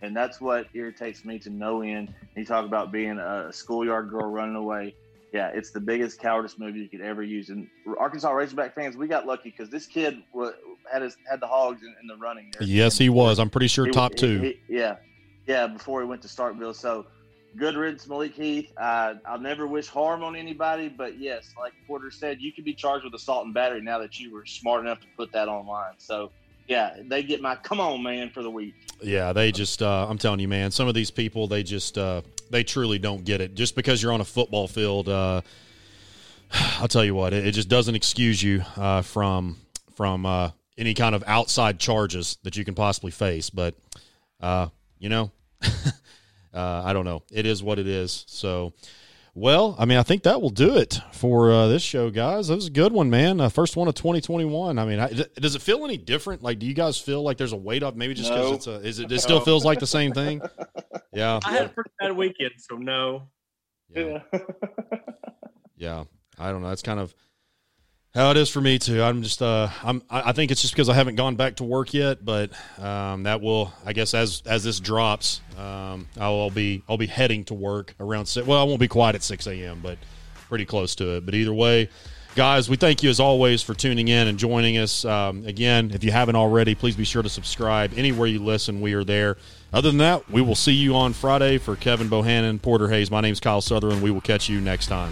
[SPEAKER 7] And that's what irritates me to no end. You talk about being a schoolyard girl running away. Yeah, it's the biggest cowardice move you could ever use. And Arkansas Razorback fans, we got lucky because this kid had his, had the hogs in, in the running. there.
[SPEAKER 3] Yes, he was. I'm pretty sure
[SPEAKER 7] He-
[SPEAKER 3] top
[SPEAKER 7] he-
[SPEAKER 3] two.
[SPEAKER 7] he- yeah, yeah. Before he went to Starkville, so good riddance, Malik Heath. Uh, I'll never wish harm on anybody, but yes, like Porter said, you could be charged with assault and battery now that you were smart enough to put that online. So yeah, they get my come on man for the week.
[SPEAKER 3] Yeah, they just uh, I'm telling you, man, some of these people they just uh, they truly don't get it. Just because you're on a football field, uh, [SIGHS] I'll tell you what, it, it just doesn't excuse you uh, from from uh, any kind of outside charges that you can possibly face. But uh, you know, [LAUGHS] uh, I don't know. It is what it is. So. Well, I mean, I think that will do it for uh, this show, guys. That was a good one, man. Uh, first one of 2021. I mean, I, does it feel any different? Like, do you guys feel like there's a weight up? Maybe just because
[SPEAKER 8] No.
[SPEAKER 3] it's a, is it? It still feels like the same thing. [LAUGHS] Yeah,
[SPEAKER 8] I had a pretty bad weekend, so no.
[SPEAKER 3] Yeah. [LAUGHS] yeah. I don't know. That's kind of how it is for me too. I'm just, uh, I'm, I think it's just because I haven't gone back to work yet, but um, that will, I guess, as as this drops, um, I'll be, I'll be heading to work around six. Well, I won't be quite at six a.m., but pretty close to it. But either way. Guys, we thank you as always for tuning in and joining us. Um, again, if you haven't already, please be sure to subscribe anywhere you listen. We are there. Other than that, we will see you on Friday for Kevin Bohannon, Porter Hayes. My name's Kyle Sutherland. We will catch you next time.